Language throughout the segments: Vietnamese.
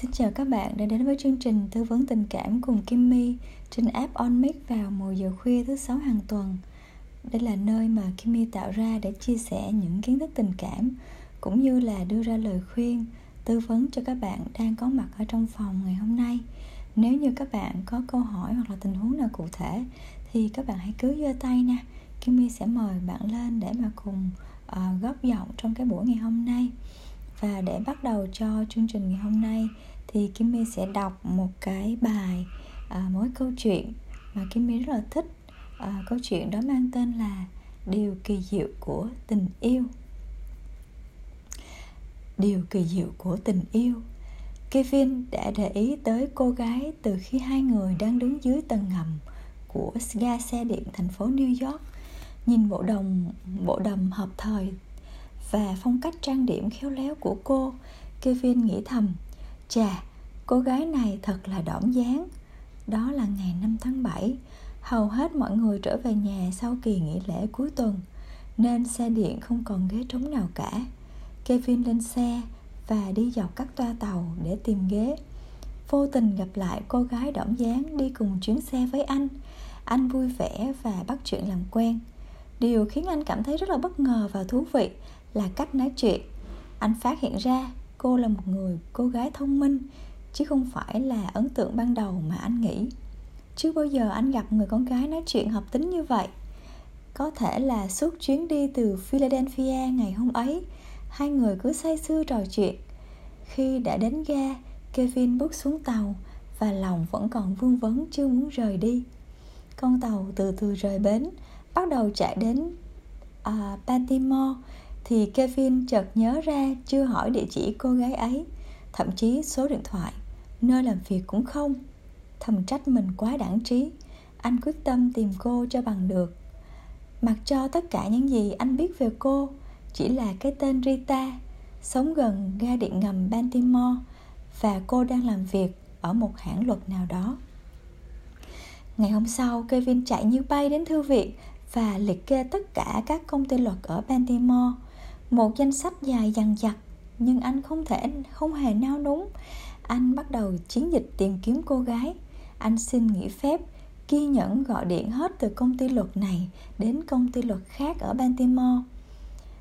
Xin chào các bạn đã đến với chương trình tư vấn tình cảm cùng Kimmy trên app OnMix vào 1 giờ khuya thứ sáu hàng tuần. Đây là nơi mà Kimmy tạo ra để chia sẻ những kiến thức tình cảm cũng như là đưa ra lời khuyên, tư vấn cho các bạn đang có mặt ở trong phòng ngày hôm nay. Nếu như các bạn có câu hỏi hoặc là tình huống nào cụ thể thì các bạn hãy cứ giơ tay nha. Kimmy sẽ mời bạn lên để mà cùng uh, góp giọng trong cái buổi ngày hôm nay và để bắt đầu cho chương trình ngày hôm nay thì Kim My sẽ đọc một cái bài à, mỗi câu chuyện mà Kim My rất là thích. À, câu chuyện đó mang tên là điều kỳ diệu của tình yêu. Điều kỳ diệu của tình yêu. Kevin đã để ý tới cô gái từ khi hai người đang đứng dưới tầng ngầm của ga xe điện thành phố New York. Nhìn bộ đồng bộ đầm hợp thời và phong cách trang điểm khéo léo của cô. Kevin nghĩ thầm Chà, cô gái này thật là đỏm dáng. Đó là ngày 5 tháng 7 Hầu hết mọi người trở về nhà sau kỳ nghỉ lễ cuối tuần Nên xe điện không còn ghế trống nào cả. Kevin lên xe và đi dọc các toa tàu để tìm ghế. Vô tình gặp lại cô gái đỏm dáng đi cùng chuyến xe với anh. Anh vui vẻ và bắt chuyện làm quen. Điều khiến anh cảm thấy rất là bất ngờ và thú vị là cách nói chuyện. Anh phát hiện ra cô là một người cô gái thông minh chứ không phải là ấn tượng ban đầu mà anh nghĩ. Chưa bao giờ anh gặp người con gái nói chuyện hợp tính như vậy. Có thể là suốt chuyến đi từ philadelphia ngày hôm ấy hai người cứ say sưa trò chuyện. Khi đã đến ga kevin bước xuống tàu và lòng vẫn còn vương vấn chưa muốn rời đi. Con tàu từ từ rời bến bắt đầu chạy đến uh, baltimore thì Kevin chợt nhớ ra chưa hỏi địa chỉ cô gái ấy, thậm chí số điện thoại, nơi làm việc cũng không. Thầm trách mình quá đẳng trí, anh quyết tâm tìm cô cho bằng được. Mặc cho tất cả những gì anh biết về cô chỉ là cái tên Rita, sống gần ga điện ngầm Baltimore và cô đang làm việc ở một hãng luật nào đó. Ngày hôm sau, Kevin chạy như bay đến thư viện và liệt kê tất cả các công ty luật ở Baltimore một danh sách dài dằng dặc nhưng anh không thể không hề nao núng anh bắt đầu chiến dịch tìm kiếm cô gái anh xin nghỉ phép kiên nhẫn gọi điện hết từ công ty luật này đến công ty luật khác ở Baltimore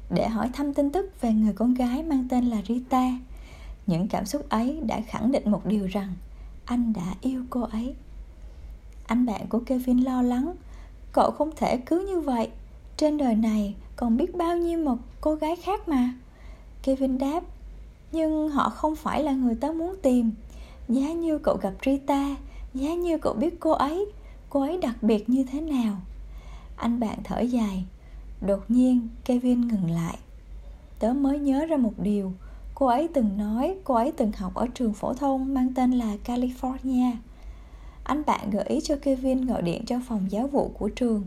để hỏi thăm tin tức về người con gái mang tên là Rita. Những cảm xúc ấy đã khẳng định một điều rằng anh đã yêu cô ấy. Anh bạn của Kevin lo lắng, cậu không thể cứ như vậy. Trên đời này còn biết bao nhiêu một cô gái khác mà. Kevin đáp, Nhưng họ không phải là người tớ muốn tìm. Giá như cậu gặp Rita, Giá như cậu biết cô ấy Cô ấy đặc biệt như thế nào? Anh bạn thở dài. Đột nhiên, Kevin ngừng lại. Tớ mới nhớ ra một điều. Cô ấy từng nói, cô ấy từng học ở trường phổ thông mang tên là California. Anh bạn gợi ý cho Kevin gọi điện cho phòng giáo vụ của trường.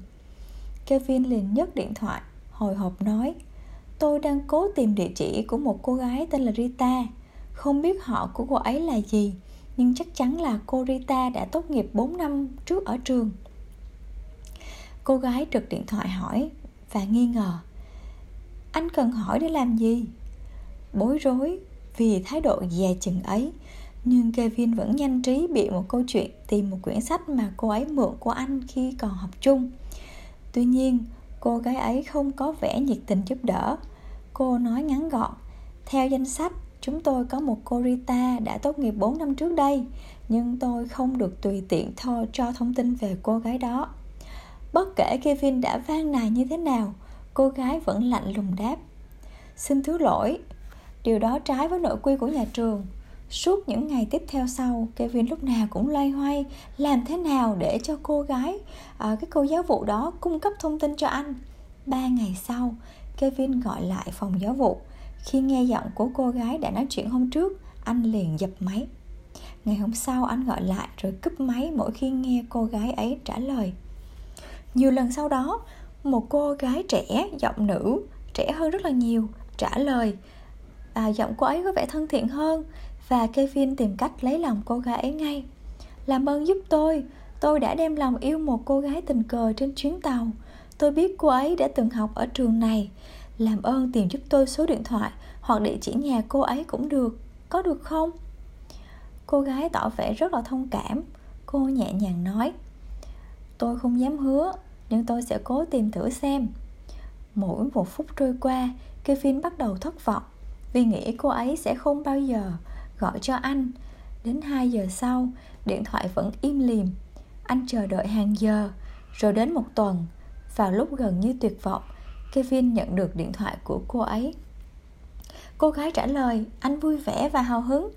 Kevin liền nhấc điện thoại hồi hộp nói Tôi đang cố tìm địa chỉ của một cô gái tên là Rita. Không biết họ của cô ấy là gì Nhưng chắc chắn là cô Rita đã tốt nghiệp 4 năm trước ở trường. Cô gái trực điện thoại hỏi và nghi ngờ Anh cần hỏi để làm gì? Bối rối vì thái độ dè chừng ấy Nhưng Kevin vẫn nhanh trí bị một câu chuyện tìm một quyển sách mà cô ấy mượn của anh khi còn học chung. Tuy nhiên, cô gái ấy không có vẻ nhiệt tình giúp đỡ. Cô nói ngắn gọn, theo danh sách, chúng tôi có một cô Rita đã tốt nghiệp 4 năm trước đây, nhưng tôi không được tùy tiện thôi cho thông tin về cô gái đó. Bất kể Kevin đã van nài như thế nào, cô gái vẫn lạnh lùng đáp, xin thứ lỗi. Điều đó trái với nội quy của nhà trường. Suốt những ngày tiếp theo sau, Kevin lúc nào cũng loay hoay làm thế nào để cho cô gái, à, cái cô giáo vụ đó cung cấp thông tin cho anh. Ba ngày sau, Kevin gọi lại phòng giáo vụ. Khi nghe giọng của cô gái đã nói chuyện hôm trước, anh liền dập máy. Ngày hôm sau anh gọi lại rồi cúp máy mỗi khi nghe cô gái ấy trả lời. Nhiều lần sau đó, một cô gái trẻ, giọng nữ, trẻ hơn rất là nhiều, trả lời. À, giọng cô ấy có vẻ thân thiện hơn và Kevin tìm cách lấy lòng cô gái ấy ngay. Làm ơn giúp tôi, tôi đã đem lòng yêu một cô gái tình cờ trên chuyến tàu. Tôi biết cô ấy đã từng học ở trường này. Làm ơn tìm giúp tôi số điện thoại hoặc địa chỉ nhà cô ấy cũng được. Có được không? cô gái tỏ vẻ rất là thông cảm cô nhẹ nhàng nói tôi không dám hứa nhưng tôi sẽ cố tìm thử xem mỗi một phút trôi qua kevin bắt đầu thất vọng vì nghĩ cô ấy sẽ không bao giờ gọi cho anh. Đến 2 giờ sau, điện thoại vẫn im lìm. Anh chờ đợi hàng giờ, rồi đến một tuần. Vào lúc gần như tuyệt vọng, kevin nhận được điện thoại của cô ấy. Cô gái trả lời, anh vui vẻ và hào hứng.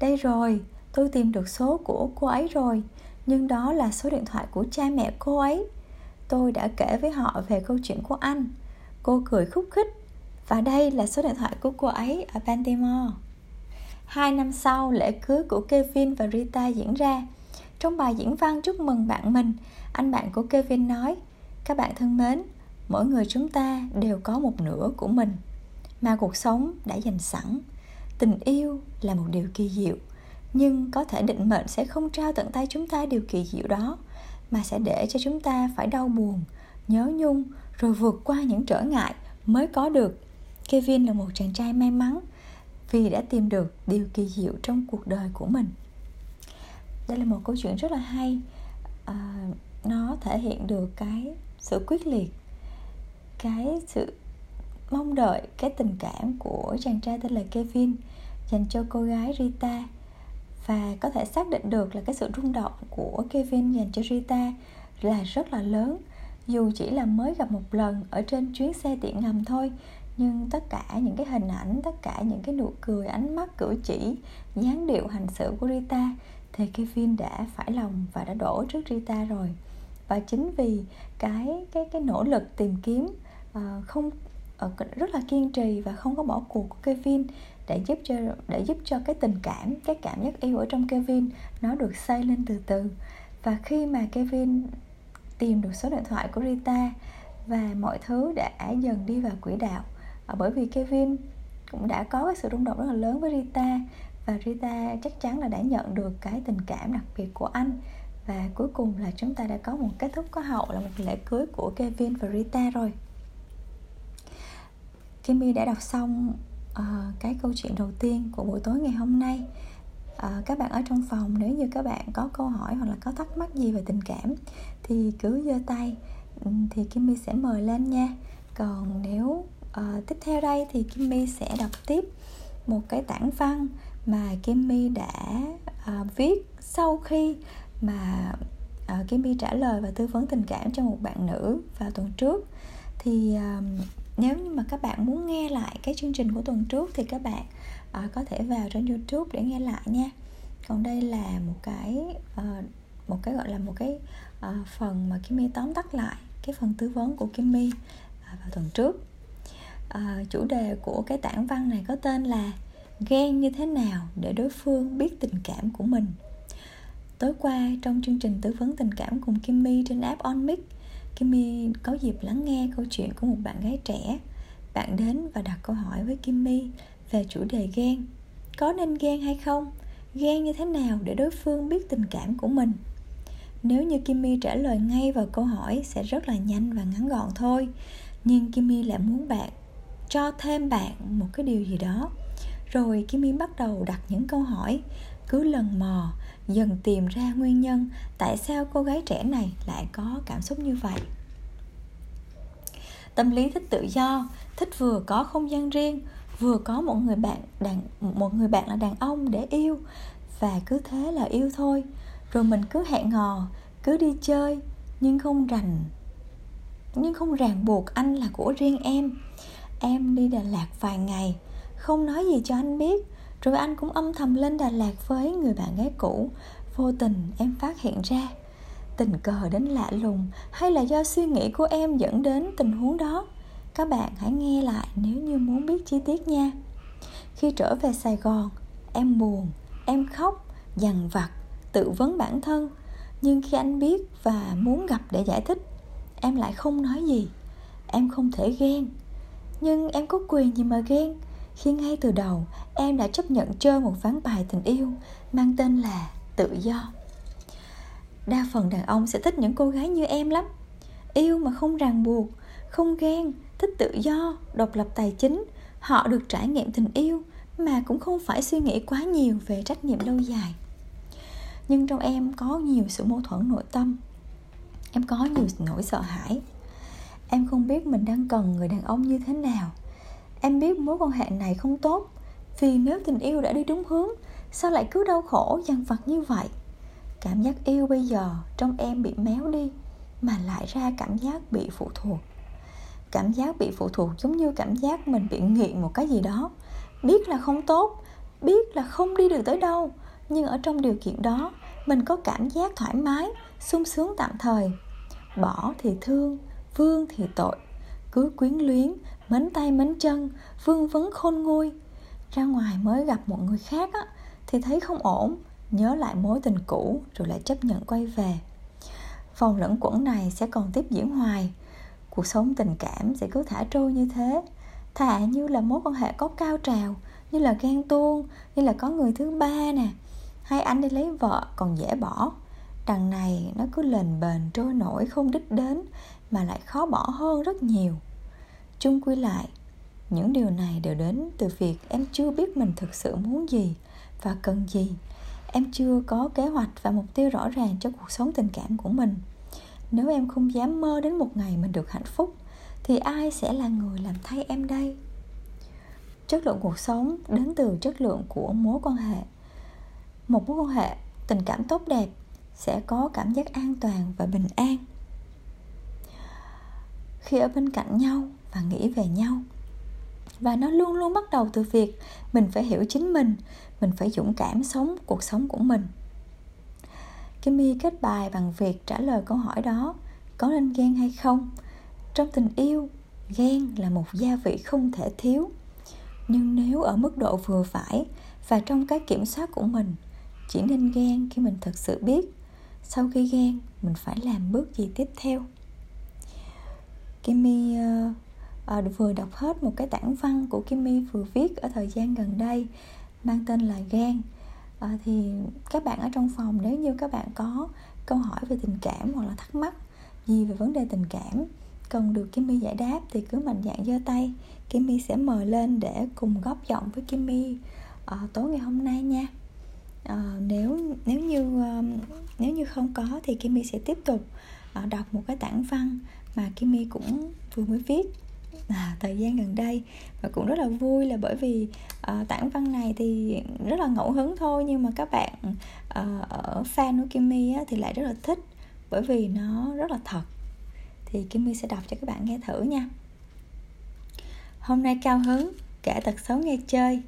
Đây rồi, tôi tìm được số của cô ấy rồi, nhưng đó là số điện thoại của cha mẹ cô ấy. Tôi đã kể với họ về câu chuyện của anh. Cô cười khúc khích, và đây là số điện thoại của cô ấy ở Baltimore Hai năm sau, lễ cưới của Kevin và Rita diễn ra. Trong bài diễn văn chúc mừng bạn mình, anh bạn của Kevin nói Các bạn thân mến, mỗi người chúng ta đều có một nửa của mình mà cuộc sống đã dành sẵn. Tình yêu là một điều kỳ diệu, nhưng có thể định mệnh sẽ không trao tận tay chúng ta điều kỳ diệu đó, mà sẽ để cho chúng ta phải đau buồn, nhớ nhung rồi vượt qua những trở ngại mới có được. Kevin là một chàng trai may mắn vì đã tìm được điều kỳ diệu trong cuộc đời của mình. Đây là một câu chuyện rất là hay. À, nó thể hiện được cái sự quyết liệt cái sự mong đợi cái tình cảm của chàng trai tên là Kevin dành cho cô gái Rita. Và có thể xác định được là cái sự rung động của Kevin dành cho Rita là rất là lớn dù chỉ là mới gặp một lần ở trên chuyến xe tiện ngầm thôi nhưng tất cả những cái hình ảnh tất cả những cái nụ cười ánh mắt cử chỉ dáng điệu hành xử của Rita thì Kevin đã phải lòng và đã đổ trước Rita rồi. Và chính vì cái cái cái nỗ lực tìm kiếm uh, không uh, rất là kiên trì và không có bỏ cuộc của Kevin để giúp cho để giúp cho cái tình cảm cái cảm giác yêu ở trong Kevin nó được xây lên từ từ. Và khi mà Kevin tìm được số điện thoại của Rita và mọi thứ đã dần đi vào quỹ đạo à, bởi vì Kevin cũng đã có cái sự rung động rất là lớn với Rita và Rita chắc chắn là đã nhận được cái tình cảm đặc biệt của anh. Và cuối cùng là chúng ta đã có một kết thúc có hậu là một lễ cưới của Kevin và Rita rồi. Kimmy đã đọc xong uh, cái câu chuyện đầu tiên của buổi tối ngày hôm nay. Uh, các bạn ở trong phòng nếu như các bạn có câu hỏi hoặc là có thắc mắc gì về tình cảm thì cứ giơ tay ừ, thì Kimmy sẽ mời lên nha. Còn nếu à, tiếp theo đây thì Kimmy sẽ đọc tiếp một cái tản văn mà Kimmy đã à, viết sau khi mà ờ, uh, Kimmy trả lời và tư vấn tình cảm cho một bạn nữ vào tuần trước. Thì à, nếu như mà các bạn muốn nghe lại cái chương trình của tuần trước thì các bạn à, có thể vào trên YouTube để nghe lại nha. Còn đây là một cái à, một cái gọi là một cái à, phần mà Kimmy tóm tắt lại cái phần tư vấn của Kimmy à, vào tuần trước à, chủ đề của cái tản văn này có tên là ghen như thế nào để đối phương biết tình cảm của mình. Tối qua trong chương trình tư vấn tình cảm cùng Kimmy trên app OnMic Kimmy có dịp lắng nghe câu chuyện của một bạn gái trẻ. Bạn đến và đặt câu hỏi với Kimmy về chủ đề ghen. Có nên ghen hay không? Ghen như thế nào để đối phương biết tình cảm của mình? Nếu như Kimmy trả lời ngay vào câu hỏi sẽ rất là nhanh và ngắn gọn thôi. Nhưng Kimmy lại muốn bạn cho thêm bạn một cái điều gì đó. Rồi kim yến bắt đầu đặt những câu hỏi. Cứ lần mò, dần tìm ra nguyên nhân tại sao cô gái trẻ này lại có cảm xúc như vậy. Tâm lý thích tự do, thích vừa có không gian riêng, vừa có một người bạn đàn, một người bạn là đàn ông để yêu, và cứ thế là yêu thôi. Rồi mình cứ hẹn hò, cứ đi chơi, nhưng không rành, nhưng không ràng buộc anh là của riêng em em đi Đà Lạt vài ngày. Không nói gì cho anh biết. Rồi anh cũng âm thầm lên Đà Lạt với người bạn gái cũ. Vô tình em phát hiện ra Tình cờ đến lạ lùng Hay là do suy nghĩ của em dẫn đến tình huống đó? Các bạn hãy nghe lại nếu như muốn biết chi tiết nha. Khi trở về Sài Gòn Em buồn, em khóc, dằn vặt, tự vấn bản thân. Nhưng khi anh biết và muốn gặp để giải thích Em lại không nói gì. Em không thể ghen nhưng em có quyền gì mà ghen? Khi ngay từ đầu, em đã chấp nhận chơi một ván bài tình yêu Mang tên là tự do. Đa phần đàn ông sẽ thích những cô gái như em lắm. Yêu mà không ràng buộc, Không ghen, Thích tự do, Độc lập tài chính. Họ được trải nghiệm tình yêu Mà cũng không phải suy nghĩ quá nhiều về trách nhiệm lâu dài. Nhưng trong em có nhiều sự mâu thuẫn nội tâm. Em có nhiều nỗi sợ hãi em không biết mình đang cần người đàn ông như thế nào. Em biết mối quan hệ này không tốt, vì nếu tình yêu đã đi đúng hướng, sao lại cứ đau khổ dằn vặt như vậy? Cảm giác yêu bây giờ trong em bị méo đi, mà lại ra cảm giác bị phụ thuộc. Cảm giác bị phụ thuộc giống như cảm giác mình bị nghiện một cái gì đó. Biết là không tốt, biết là không đi được tới đâu, nhưng ở trong điều kiện đó, mình có cảm giác thoải mái, sung sướng tạm thời. Bỏ thì thương vương thì tội. Cứ quyến luyến mến tay mến chân vương vấn khôn nguôi. Ra ngoài mới gặp một người khác á, thì thấy không ổn nhớ lại mối tình cũ rồi lại chấp nhận quay về. Vòng lẫn quẩn này sẽ còn tiếp diễn hoài. Cuộc sống tình cảm sẽ cứ thả trôi như thế. Thà như là mối quan hệ có cao trào như là ghen tuông như là có người thứ ba nè. Hay anh đi lấy vợ còn dễ bỏ. Đằng này nó cứ lềnh bền trôi nổi không đích đến mà lại khó bỏ hơn rất nhiều. Chung quy lại, những điều này đều đến từ việc em chưa biết mình thực sự muốn gì và cần gì. Em chưa có kế hoạch và mục tiêu rõ ràng cho cuộc sống tình cảm của mình. Nếu em không dám mơ đến một ngày mình được hạnh phúc, thì ai sẽ là người làm thay em đây? Chất lượng cuộc sống đến từ chất lượng của mối quan hệ. Một mối quan hệ tình cảm tốt đẹp sẽ có cảm giác an toàn và bình an khi ở bên cạnh nhau và nghĩ về nhau. Và nó luôn luôn bắt đầu từ việc mình phải hiểu chính mình mình phải dũng cảm sống cuộc sống của mình. Kimmy kết bài bằng việc trả lời câu hỏi đó, có nên ghen hay không? Trong tình yêu, ghen là một gia vị không thể thiếu. Nhưng nếu ở mức độ vừa phải và trong cái kiểm soát của mình, chỉ nên ghen khi mình thật sự biết. Sau khi ghen, mình phải làm bước gì tiếp theo. Kimmy uh, ờ, uh, ờ, vừa đọc hết một cái tản văn của Kimmy vừa viết ở thời gian gần đây mang tên là ghen uh, ờ, thì các bạn ở trong phòng nếu như các bạn có câu hỏi về tình cảm hoặc là thắc mắc gì về vấn đề tình cảm cần được Kimmy giải đáp thì cứ mạnh dạn giơ tay. Kimmy sẽ mời lên để cùng góp giọng với Kimmy uh, tối ngày hôm nay nha. Uh, nếu nếu như uh, nếu như không có thì Kimmy sẽ tiếp tục uh, đọc một cái tản văn mà Kimmy cũng vừa mới viết à, thời gian gần đây. Và cũng rất là vui là bởi vì ờ, uh, tản văn này thì rất là ngẫu hứng thôi nhưng mà các bạn uh, ở fan của Kimmy á, thì lại rất là thích bởi vì nó rất là thật. Thì Kimmy sẽ đọc cho các bạn nghe thử nha. Hôm nay cao hứng kể tật xấu nghe chơi.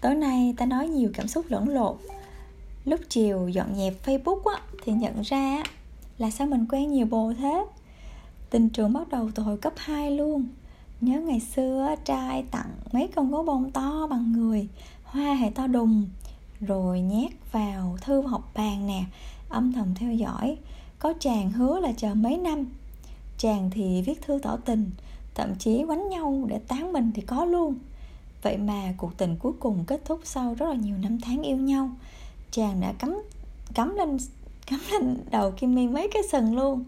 Tối nay ta nói nhiều cảm xúc lẫn lộn. Lúc chiều dọn dẹp facebook á, thì nhận ra là sao mình quen nhiều bồ thế? Tình trường bắt đầu từ hồi cấp 2 luôn. Nhớ ngày xưa trai tặng mấy con gấu bông to bằng người, hoa hệ to đùng, rồi nhét vào thư học bàn nè, âm thầm theo dõi. Có chàng hứa là chờ mấy năm. Chàng thì viết thư tỏ tình, thậm chí quánh nhau để tán mình thì có luôn. Vậy mà cuộc tình cuối cùng kết thúc sau rất là nhiều năm tháng yêu nhau. Chàng đã cắm cắm lên cắm lên đầu kim mi mấy cái sừng luôn.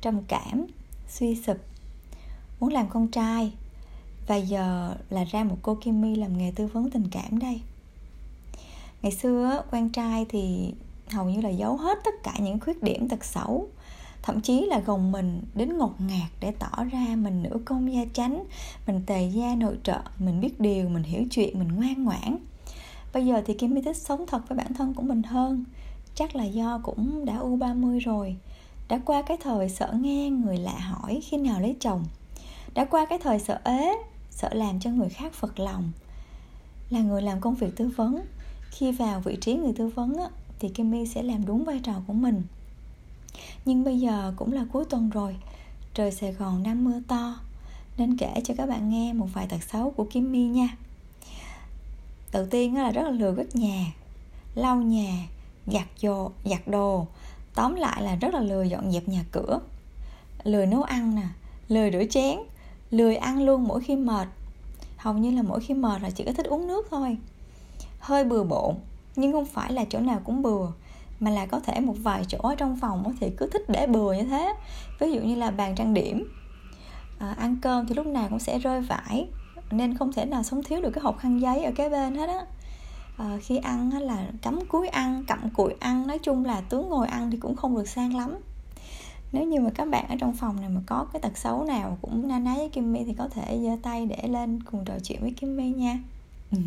Trầm cảm suy sụp, muốn làm con trai. Và giờ là ra một cô Kimmy làm nghề tư vấn tình cảm đây. Ngày xưa quan trai thì hầu như là giấu hết tất cả những khuyết điểm tật xấu. Thậm chí là gồng mình đến ngột ngạt để tỏ ra mình nữ công gia chánh, mình tề gia nội trợ, mình biết điều, mình hiểu chuyện, mình ngoan ngoãn. Bây giờ thì Kim thích sống thật với bản thân của mình hơn. Chắc là do cũng đã u 30 rồi đã qua cái thời sợ nghe người lạ hỏi khi nào lấy chồng. Đã qua cái thời sợ ế sợ làm cho người khác phật lòng. Là người làm công việc tư vấn. Khi vào vị trí người tư vấn á, thì Kimmy sẽ làm đúng vai trò của mình. Nhưng bây giờ cũng là cuối tuần rồi. Trời Sài Gòn đang mưa to. Nên kể cho các bạn nghe một vài tật xấu của Kimmy nha. Đầu tiên là rất là lười quét nhà lau nhà giặt đồ giặt đồ tóm lại là rất là lười dọn dẹp nhà cửa. Lười nấu ăn nè lười rửa chén lười ăn luôn mỗi khi mệt. Hầu như là mỗi khi mệt là chỉ có thích uống nước thôi. Hơi bừa bộn nhưng không phải là chỗ nào cũng bừa mà là có thể một vài chỗ ở trong phòng thì cứ thích để bừa như thế. Ví dụ như là bàn trang điểm. À, ăn cơm thì lúc nào cũng sẽ rơi vải nên không thể nào sống thiếu được cái hộp khăn giấy ở kế bên hết á à, khi ăn là cắm cúi ăn cặm cụi ăn nói chung là tướng ngồi ăn thì cũng không được sang lắm. Nếu như mà các bạn ở trong phòng này mà có cái tật xấu nào cũng na ná với Kimmy thì có thể giơ tay để lên cùng trò chuyện với Kimmy nha. Ừ.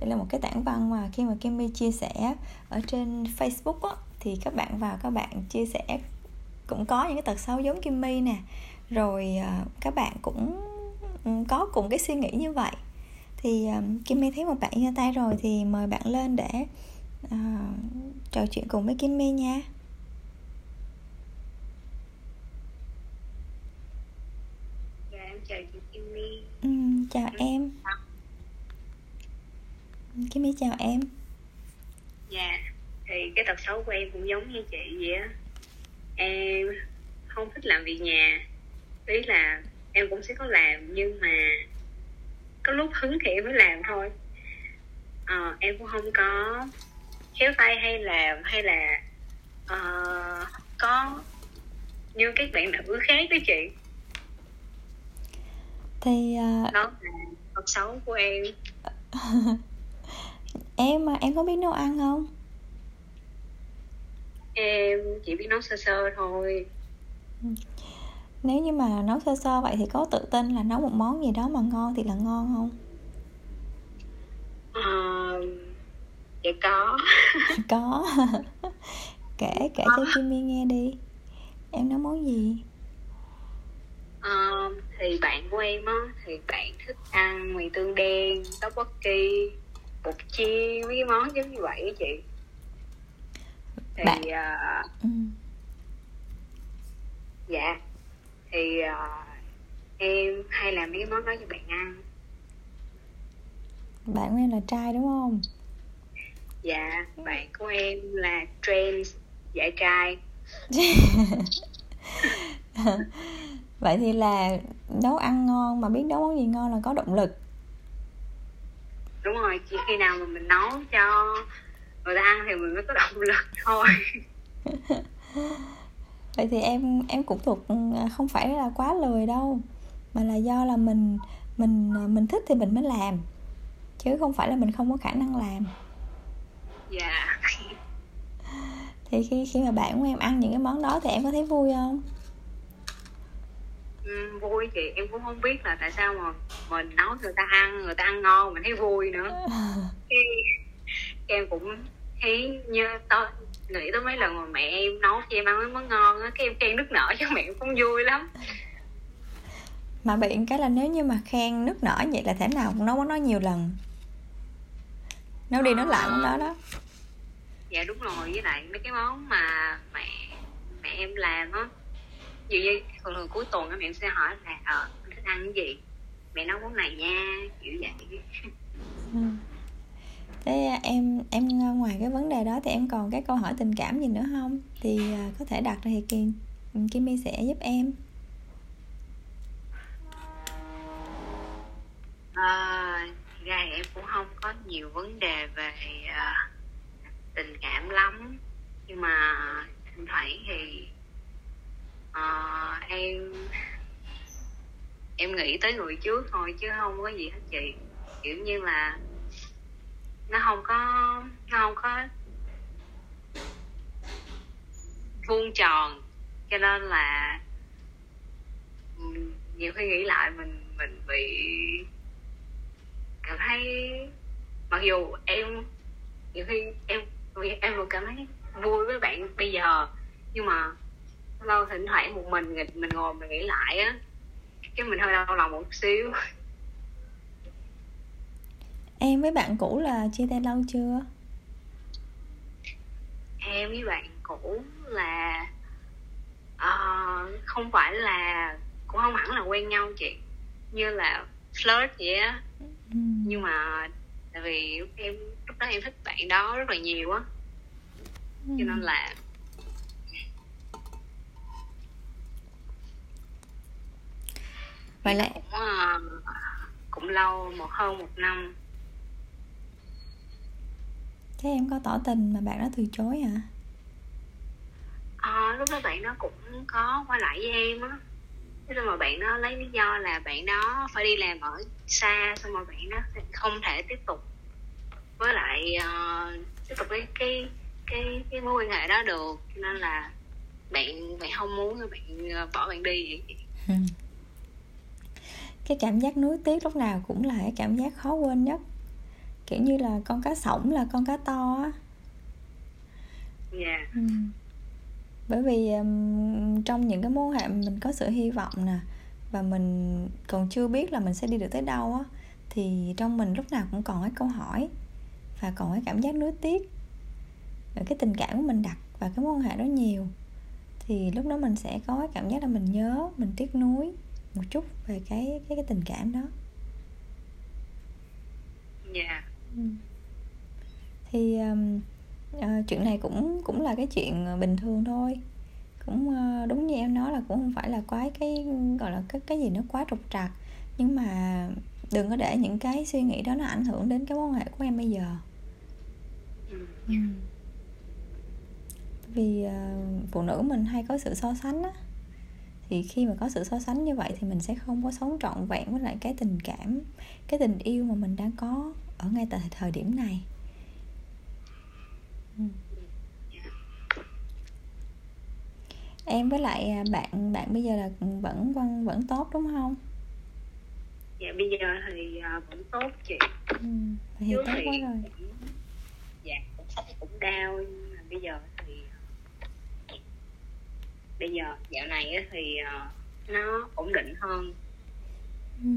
đây là một cái tảng văn mà khi mà Kimmy chia sẻ ở trên Facebook á, thì các bạn vào các bạn chia sẻ cũng có những cái tật xấu giống Kimmy nè. Rồi à, các bạn cũng ừ, có cùng cái suy nghĩ như vậy thì um, Kimmy thấy một bạn giơ tay rồi thì mời bạn lên để uh, trò chuyện cùng với Kimmy nha. Dạ em chào chị Kimmy ừ, chào em Kimmy chào em. Dạ thì cái tật xấu của em cũng giống như chị vậy á. Em không thích làm việc nhà ý là em cũng sẽ có làm nhưng mà có lúc hứng thì em mới làm thôi. À, em cũng không có khéo tay hay làm hay là uh, có như các bạn nữ khác đó chị. Thì uh... đó là tật xấu của em. Em mà em có biết nấu ăn không? Em chỉ biết nấu sơ sơ thôi. Ừ nếu như mà nấu sơ sơ vậy thì có tự tin là nấu một món gì đó mà ngon thì là ngon không? À, dạ có. Có. Kể kể cho Jimmy nghe đi. Em nấu món gì? À, thì bạn của em á thì bạn thích ăn mì tương đen tteokbokki bột chiên mấy cái món giống như vậy á chị. Thì bạn... Uh, ừ. dạ thì uh, em hay làm mấy cái món đó cho bạn ăn. Bạn của em là trai đúng không? Dạ bạn của em là trans dạy trai. Vậy thì là nấu ăn ngon mà biết nấu món gì ngon là có động lực. Đúng rồi chỉ khi nào mà mình nấu cho người ta ăn thì mình mới có động lực thôi vậy thì em em cũng thuộc ừ, không phải là quá lười đâu mà là do là mình mình mình thích thì mình mới làm chứ không phải là mình không có khả năng làm. Dạ. Thì khi khi mà bạn của em ăn những cái món đó thì em có thấy vui không? Ừ, vui chị em cũng không biết là tại sao mà mình nấu người ta ăn người ta ăn ngon mình thấy vui nữa. Cái em cũng thấy như to nghĩ tới mấy lần mà mẹ em nấu cho em ăn mấy món ngon á cái em khen nước nở cho mẹ em cũng vui lắm. Mà bị cái là nếu như mà khen nước nở vậy là thể nào? Cũng nấu món đó nhiều lần. Nấu đi nói lại món đó đó. Dạ đúng rồi với lại mấy cái món mà mẹ mẹ em làm á. Dụ như thường thường cuối tuần mẹ em sẽ hỏi là ờ thích ăn cái gì? Mẹ nấu món này nha kiểu vậy. Ừ thế à, em em à, ngoài cái vấn đề đó thì em còn cái câu hỏi tình cảm gì nữa không? Thì à, có thể đặt ra thì kim ừ, Kimmy sẽ giúp em. À, ra em cũng không có nhiều vấn đề về uh, tình cảm lắm. Nhưng mà thỉnh thoảng thì uh, em em nghĩ tới người trước thôi chứ không có gì hết chị. Kiểu như là nó không có, nó không có vuông tròn. Cho nên là nhiều khi nghĩ lại mình mình bị cảm thấy, mặc dù em, nhiều khi em em luôn cảm thấy vui với bạn bây giờ, nhưng mà lâu thỉnh thoảng một mình mình ngồi mình nghĩ lại á, cái mình hơi đau lòng một xíu em với bạn cũ là chia tay lâu chưa? Em với bạn cũ là uh, không phải là cũng không hẳn là quen nhau chị. Như là flirt vậy á. Ừ. nhưng mà tại vì em lúc đó em thích bạn đó rất là nhiều á. Ừ. cho nên là vậy là cũng, uh, cũng lâu một hơn một năm thế em có tỏ tình mà bạn đó từ chối hả? À, lúc đó bạn đó cũng có qua lại với em á. Thế nhưng mà bạn đó lấy lý do là bạn đó phải đi làm ở xa xong rồi bạn đó không thể tiếp tục với lại uh, tiếp tục cái cái cái cái mối quan hệ đó được. Nên là bạn bạn không muốn bạn ờ, bỏ bạn đi vậy. Cái cảm giác nuối tiếc lúc nào cũng là cái cảm giác khó quên nhất kiểu như là con cá sổng là con cá to á dạ yeah. ừ. bởi vì um, trong những cái mối hệ mình có sự hy vọng nè và mình còn chưa biết là mình sẽ đi được tới đâu á thì trong mình lúc nào cũng còn cái câu hỏi và còn cái cảm giác nuối tiếc cái tình cảm của mình đặt vào cái mối quan hệ đó nhiều thì lúc đó mình sẽ có cái cảm giác là mình nhớ mình tiếc nuối một chút về cái cái cái tình cảm đó dạ yeah thì um, uh, chuyện này cũng cũng là cái chuyện ờ, bình thường thôi. Cũng uh, đúng như em nói là cũng không phải là quá cái gọi là cái cái gì nó quá trục trặc. Nhưng mà đừng có để những cái suy nghĩ đó nó ảnh hưởng đến cái mối quan hệ của em bây giờ. Ừ. Vì uh, phụ nữ mình hay có sự so sánh á. Thì khi mà có sự so sánh như vậy thì mình sẽ không có sống trọn vẹn với lại cái tình cảm cái tình yêu mà mình đang có ở ngay tại thời điểm này. Ừ. em với lại à, bạn bạn bây giờ là vẫn vẫn vẫn tốt đúng không? Dạ bây giờ thì uh, vẫn tốt chị. Ừ, thì tốt quá rồi. dạ cũng sống cũng đau nhưng mà bây giờ bây giờ dạo này thì uh, nó ổn định hơn. Ừ.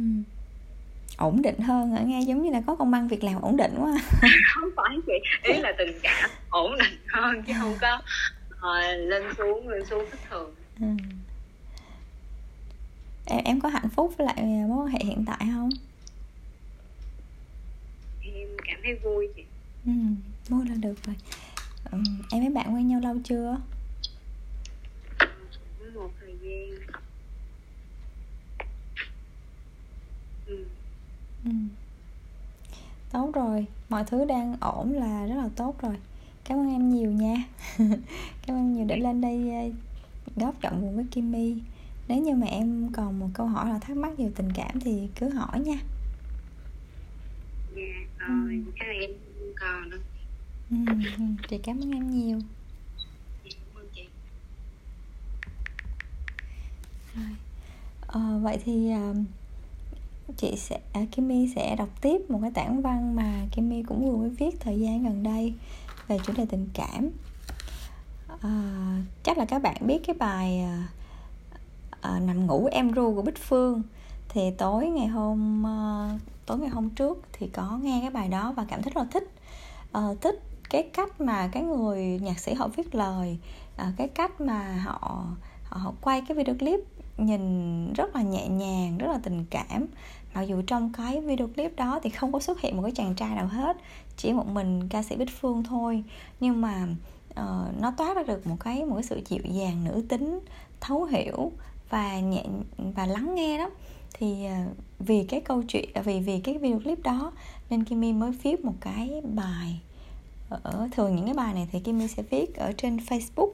ổn định hơn hả? Nghe giống như là có công ăn việc làm ổn định quá. Không phải chị ý là tình cảm ổn định hơn chứ không có uh, lên xuống lên xuống thất thường. Ừ. em em có hạnh phúc với lại mối quan hệ hiện tại không? Em cảm thấy vui chị. Ừ, vui là được rồi. Ừ, em với bạn quen nhau lâu chưa một thời gian ừ. Ừ. tốt rồi mọi thứ đang ổn là rất là tốt rồi. Cảm ơn em nhiều nha. Cảm ơn nhiều để lên đây ờ, góp giọng cùng với Kimmy nếu như mà em còn một câu hỏi là thắc mắc về tình cảm thì cứ hỏi nha. Dạ rồi ừ. các em còn đâu ừ, chị cảm ơn em nhiều. Rồi. Ờ, vậy thì uh, chị sẽ à, Kimmy sẽ đọc tiếp một cái tản văn mà Kimmy cũng vừa mới viết thời gian gần đây về chủ đề tình cảm. À, chắc là các bạn biết cái bài à, à, nằm ngủ em ru của Bích Phương. Thì tối ngày hôm à, tối ngày hôm trước thì có nghe cái bài đó và cảm thấy rất là thích. À, thích cái cách mà cái người nhạc sĩ họ viết lời à, cái cách mà họ họ quay cái video clip nhìn rất là nhẹ nhàng rất là tình cảm. Mặc dù trong cái video clip đó thì không có xuất hiện một cái chàng trai nào hết chỉ một mình ca sĩ bích phương thôi. Nhưng mà uh, nó toát ra được một cái một cái sự dịu dàng nữ tính thấu hiểu và nhẹ và lắng nghe đó. Thì uh, vì cái câu chuyện à, vì vì cái video clip đó nên Kimmy mới viết một cái bài ở thường những cái bài này thì Kimmy sẽ viết ở trên Facebook.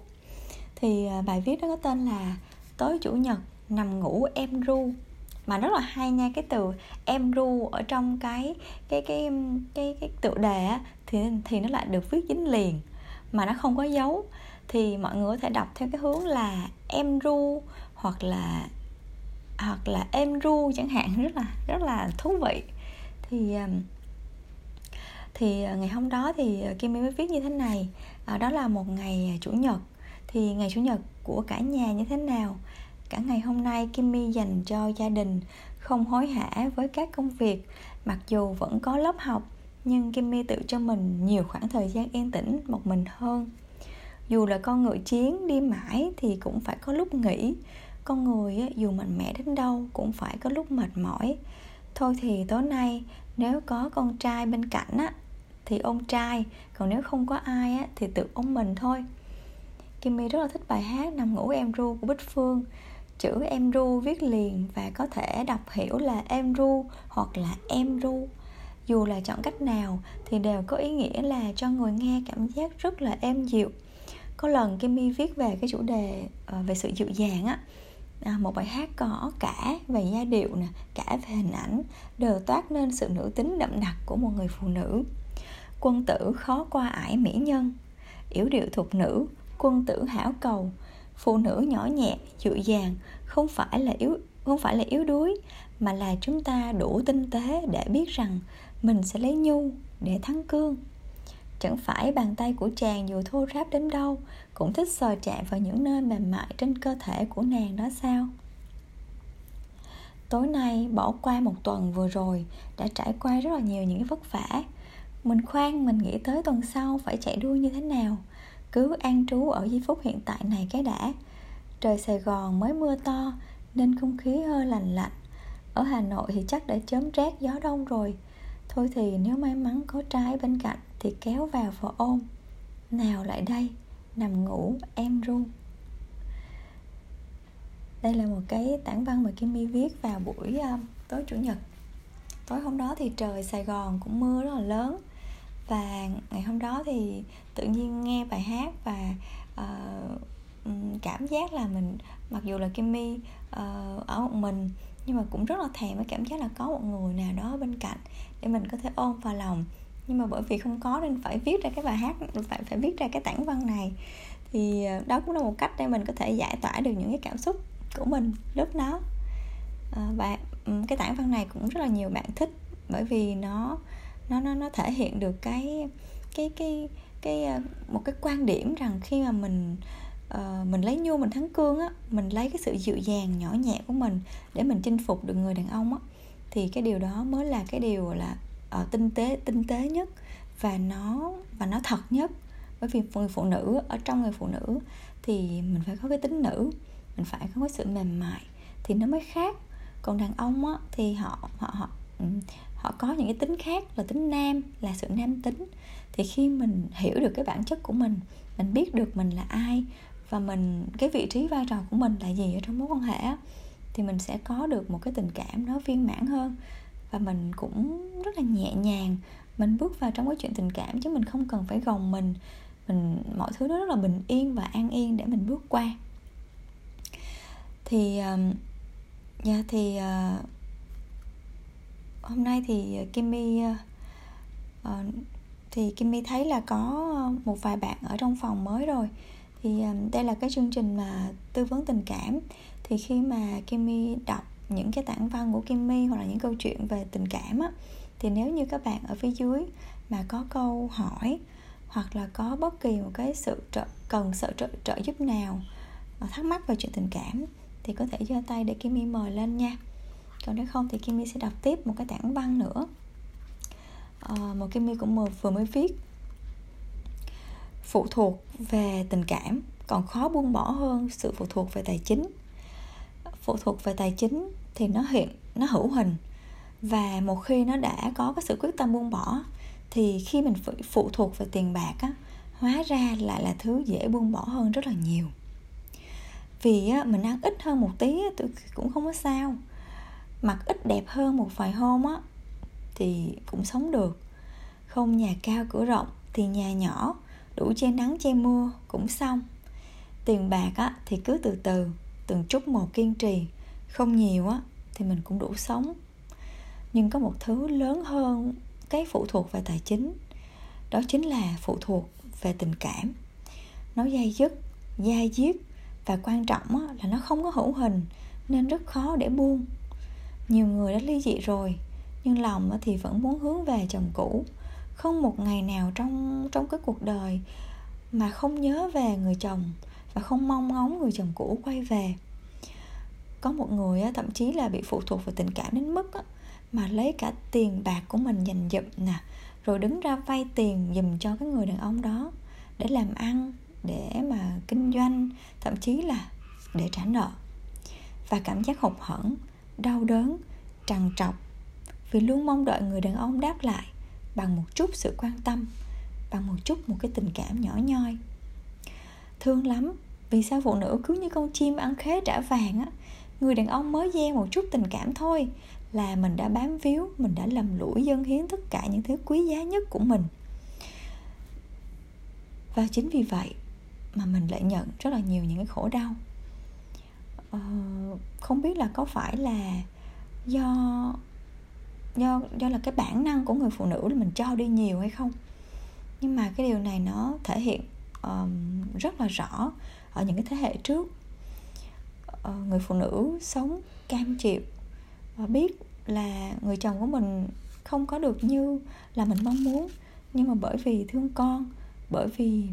Thì uh, bài viết đó có tên là tối chủ nhật nằm ngủ em ru. Mà rất là hay nha cái từ em ru ở trong cái cái cái cái cái tựa đề á, thì thì nó lại được viết dính liền mà nó không có dấu. Thì mọi người có thể đọc theo cái hướng là em ru hoặc là hoặc là em ru chẳng hạn rất là rất là thú vị. Thì thì ngày hôm đó thì Kim mới viết như thế này à, đó là một ngày à, chủ nhật. Thì ngày chủ nhật của cả nhà như thế nào? Cả ngày hôm nay Kimmy dành cho gia đình, không hối hả với các công việc. Mặc dù vẫn có lớp học, nhưng Kimmy tự cho mình nhiều khoảng thời gian yên tĩnh một mình hơn. Dù là con ngựa chiến đi mãi thì cũng phải có lúc nghỉ. Con người dù mạnh mẽ đến đâu cũng phải có lúc mệt mỏi. Thôi thì tối nay nếu có con trai bên cạnh á thì ôm trai, còn nếu không có ai á thì tự ôm mình thôi. Kimmy rất là thích bài hát Nằm ngủ em ru của Bích Phương chữ em ru viết liền và có thể đọc hiểu là em ru hoặc là em ru. Dù là chọn cách nào thì đều có ý nghĩa là cho người nghe cảm giác rất là êm dịu. Có lần Kimmy viết về cái chủ đề ờ, về sự dịu dàng á. À, một bài hát có cả về giai điệu nè cả về hình ảnh đều toát nên sự nữ tính đậm đặc của một người phụ nữ. Quân tử khó qua ải mỹ nhân yểu điệu thục nữ quân tử hảo cầu phụ nữ nhỏ nhẹ, dịu dàng, không phải là yếu, không phải là yếu đuối, mà là chúng ta đủ tinh tế để biết rằng mình sẽ lấy nhu để thắng cương. Chẳng phải bàn tay của chàng dù thô ráp đến đâu cũng thích sờ chạm vào những nơi mềm mại trên cơ thể của nàng đó sao? Tối nay, bỏ qua một tuần vừa rồi đã trải qua rất là nhiều những cái vất vả. Mình khoan, mình nghĩ tới tuần sau phải chạy đua như thế nào? Cứ an trú ở giây phút hiện tại này cái đã. Trời sài gòn mới mưa to nên không khí hơi lành lạnh. Ở hà nội thì chắc đã chớm rét gió đông rồi. Thôi thì nếu may mắn có trái bên cạnh thì kéo vào và ôm. Nào lại đây nằm ngủ em ru đây là một cái tản văn mà kim my viết vào buổi uh, tối chủ nhật. Tối hôm đó thì trời Sài Gòn cũng mưa rất là lớn và ngày hôm đó thì tự nhiên nghe bài hát và uh, cảm giác là mình mặc dù là Kimmy uh, ờ, ở một mình nhưng mà cũng rất là thèm cái cảm giác là có một người nào đó bên cạnh để mình có thể ôm vào lòng. Nhưng mà bởi vì không có nên phải viết ra cái bài hát phải phải viết ra cái tản văn này thì ờ, đó cũng là một cách để mình có thể giải tỏa được những cái cảm xúc của mình lúc đó. Và cái tản văn này cũng rất là nhiều bạn thích bởi vì nó nó nó nó thể hiện được cái cái cái cái ờ, một cái quan điểm rằng khi mà mình uh, mình lấy nhu mình thắng cương á mình lấy cái sự dịu dàng nhỏ nhẹ của mình để mình chinh phục được người đàn ông á thì cái điều đó mới là cái điều là uh, tinh tế tinh tế nhất và nó và nó thật nhất bởi vì người phụ nữ ở trong người phụ nữ. Thì mình phải có cái tính nữ mình phải có cái sự mềm mại thì nó mới khác. Còn đàn ông á thì họ họ họ họ có những cái tính khác là tính nam là sự nam tính. Thì khi mình hiểu được cái bản chất của mình mình biết được mình là ai và mình cái vị trí vai trò của mình là gì ở trong mối quan hệ thì mình sẽ có được một cái tình cảm nó viên mãn hơn. Và mình cũng rất là nhẹ nhàng mình bước vào trong cái chuyện tình cảm chứ mình không cần phải gồng mình. Mình mọi thứ nó rất là bình yên và an yên để mình bước qua. Thì dạ yeah, thì uh, hôm nay thì ờ, Kimmy uh, ờ, ờ, thì Kimmy thấy là có một vài bạn ở trong phòng mới rồi. Thì um, đây là cái chương trình mà tư vấn tình cảm. Thì khi mà Kimmy đọc những cái tản văn của Kimmy hoặc là những câu chuyện về tình cảm á thì nếu như các bạn ở phía dưới mà có câu hỏi hoặc là có bất kỳ một cái sự trợ, cần sự trợ, trợ giúp nào thắc mắc về chuyện tình cảm thì có thể giơ tay để Kimmy mời lên nha còn nếu không thì Kimmy sẽ đọc tiếp một cái tảng văn nữa. Ờ, à, một Kimmy cũng vừa mới viết. Phụ thuộc về tình cảm còn khó buông bỏ hơn sự phụ thuộc về tài chính. Phụ thuộc về tài chính thì nó hiện nó hữu hình. Và một khi nó đã có cái sự quyết tâm buông bỏ thì khi mình phụ thuộc về tiền bạc á hóa ra lại là thứ dễ buông bỏ hơn rất là nhiều. Vì á, mình ăn ít hơn một tí á, cũng không có sao mặc ít đẹp hơn một vài hôm á thì cũng sống được. Không nhà cao cửa rộng thì nhà nhỏ đủ che nắng che mưa cũng xong. Tiền bạc á thì cứ từ từ từng chút một kiên trì. Không nhiều á thì mình cũng đủ sống. Nhưng có một thứ lớn hơn cái phụ thuộc về tài chính đó chính là phụ thuộc về tình cảm. Nó dai dứt dai diết và quan trọng á, là nó không có hữu hình nên rất khó để buông nhiều người đã ly dị rồi, nhưng lòng thì vẫn muốn hướng về chồng cũ. Không một ngày nào trong trong cái cuộc đời mà không nhớ về người chồng và không mong ngóng người chồng cũ quay về. Có một người thậm chí là bị phụ thuộc vào tình cảm đến mức mà lấy cả tiền bạc của mình dành dụm nè, rồi đứng ra vay tiền dùm cho cái người đàn ông đó để làm ăn, để mà kinh doanh, thậm chí là để trả nợ. Và cảm giác hụt hẫng đau đớn, trằn trọc, vì luôn mong đợi người đàn ông đáp lại bằng một chút sự quan tâm, bằng một chút một cái tình cảm nhỏ nhoi. Thương lắm, vì sao phụ nữ cứ như con chim ăn khế trả vàng á? Người đàn ông mới gieo một chút tình cảm thôi, là mình đã bám víu, mình đã lầm lũi dâng hiến tất cả những thứ quý giá nhất của mình. Và chính vì vậy mà mình lại nhận rất là nhiều những cái khổ đau. Ờ, không biết là có phải là do do do là cái bản năng của người phụ nữ là mình cho đi nhiều hay không? Nhưng mà cái điều này nó thể hiện um, rất là rõ ở những cái thế hệ trước. Uh, người phụ nữ sống cam chịu và biết là người chồng của mình không có được như là mình mong muốn. Nhưng mà bởi vì thương con bởi vì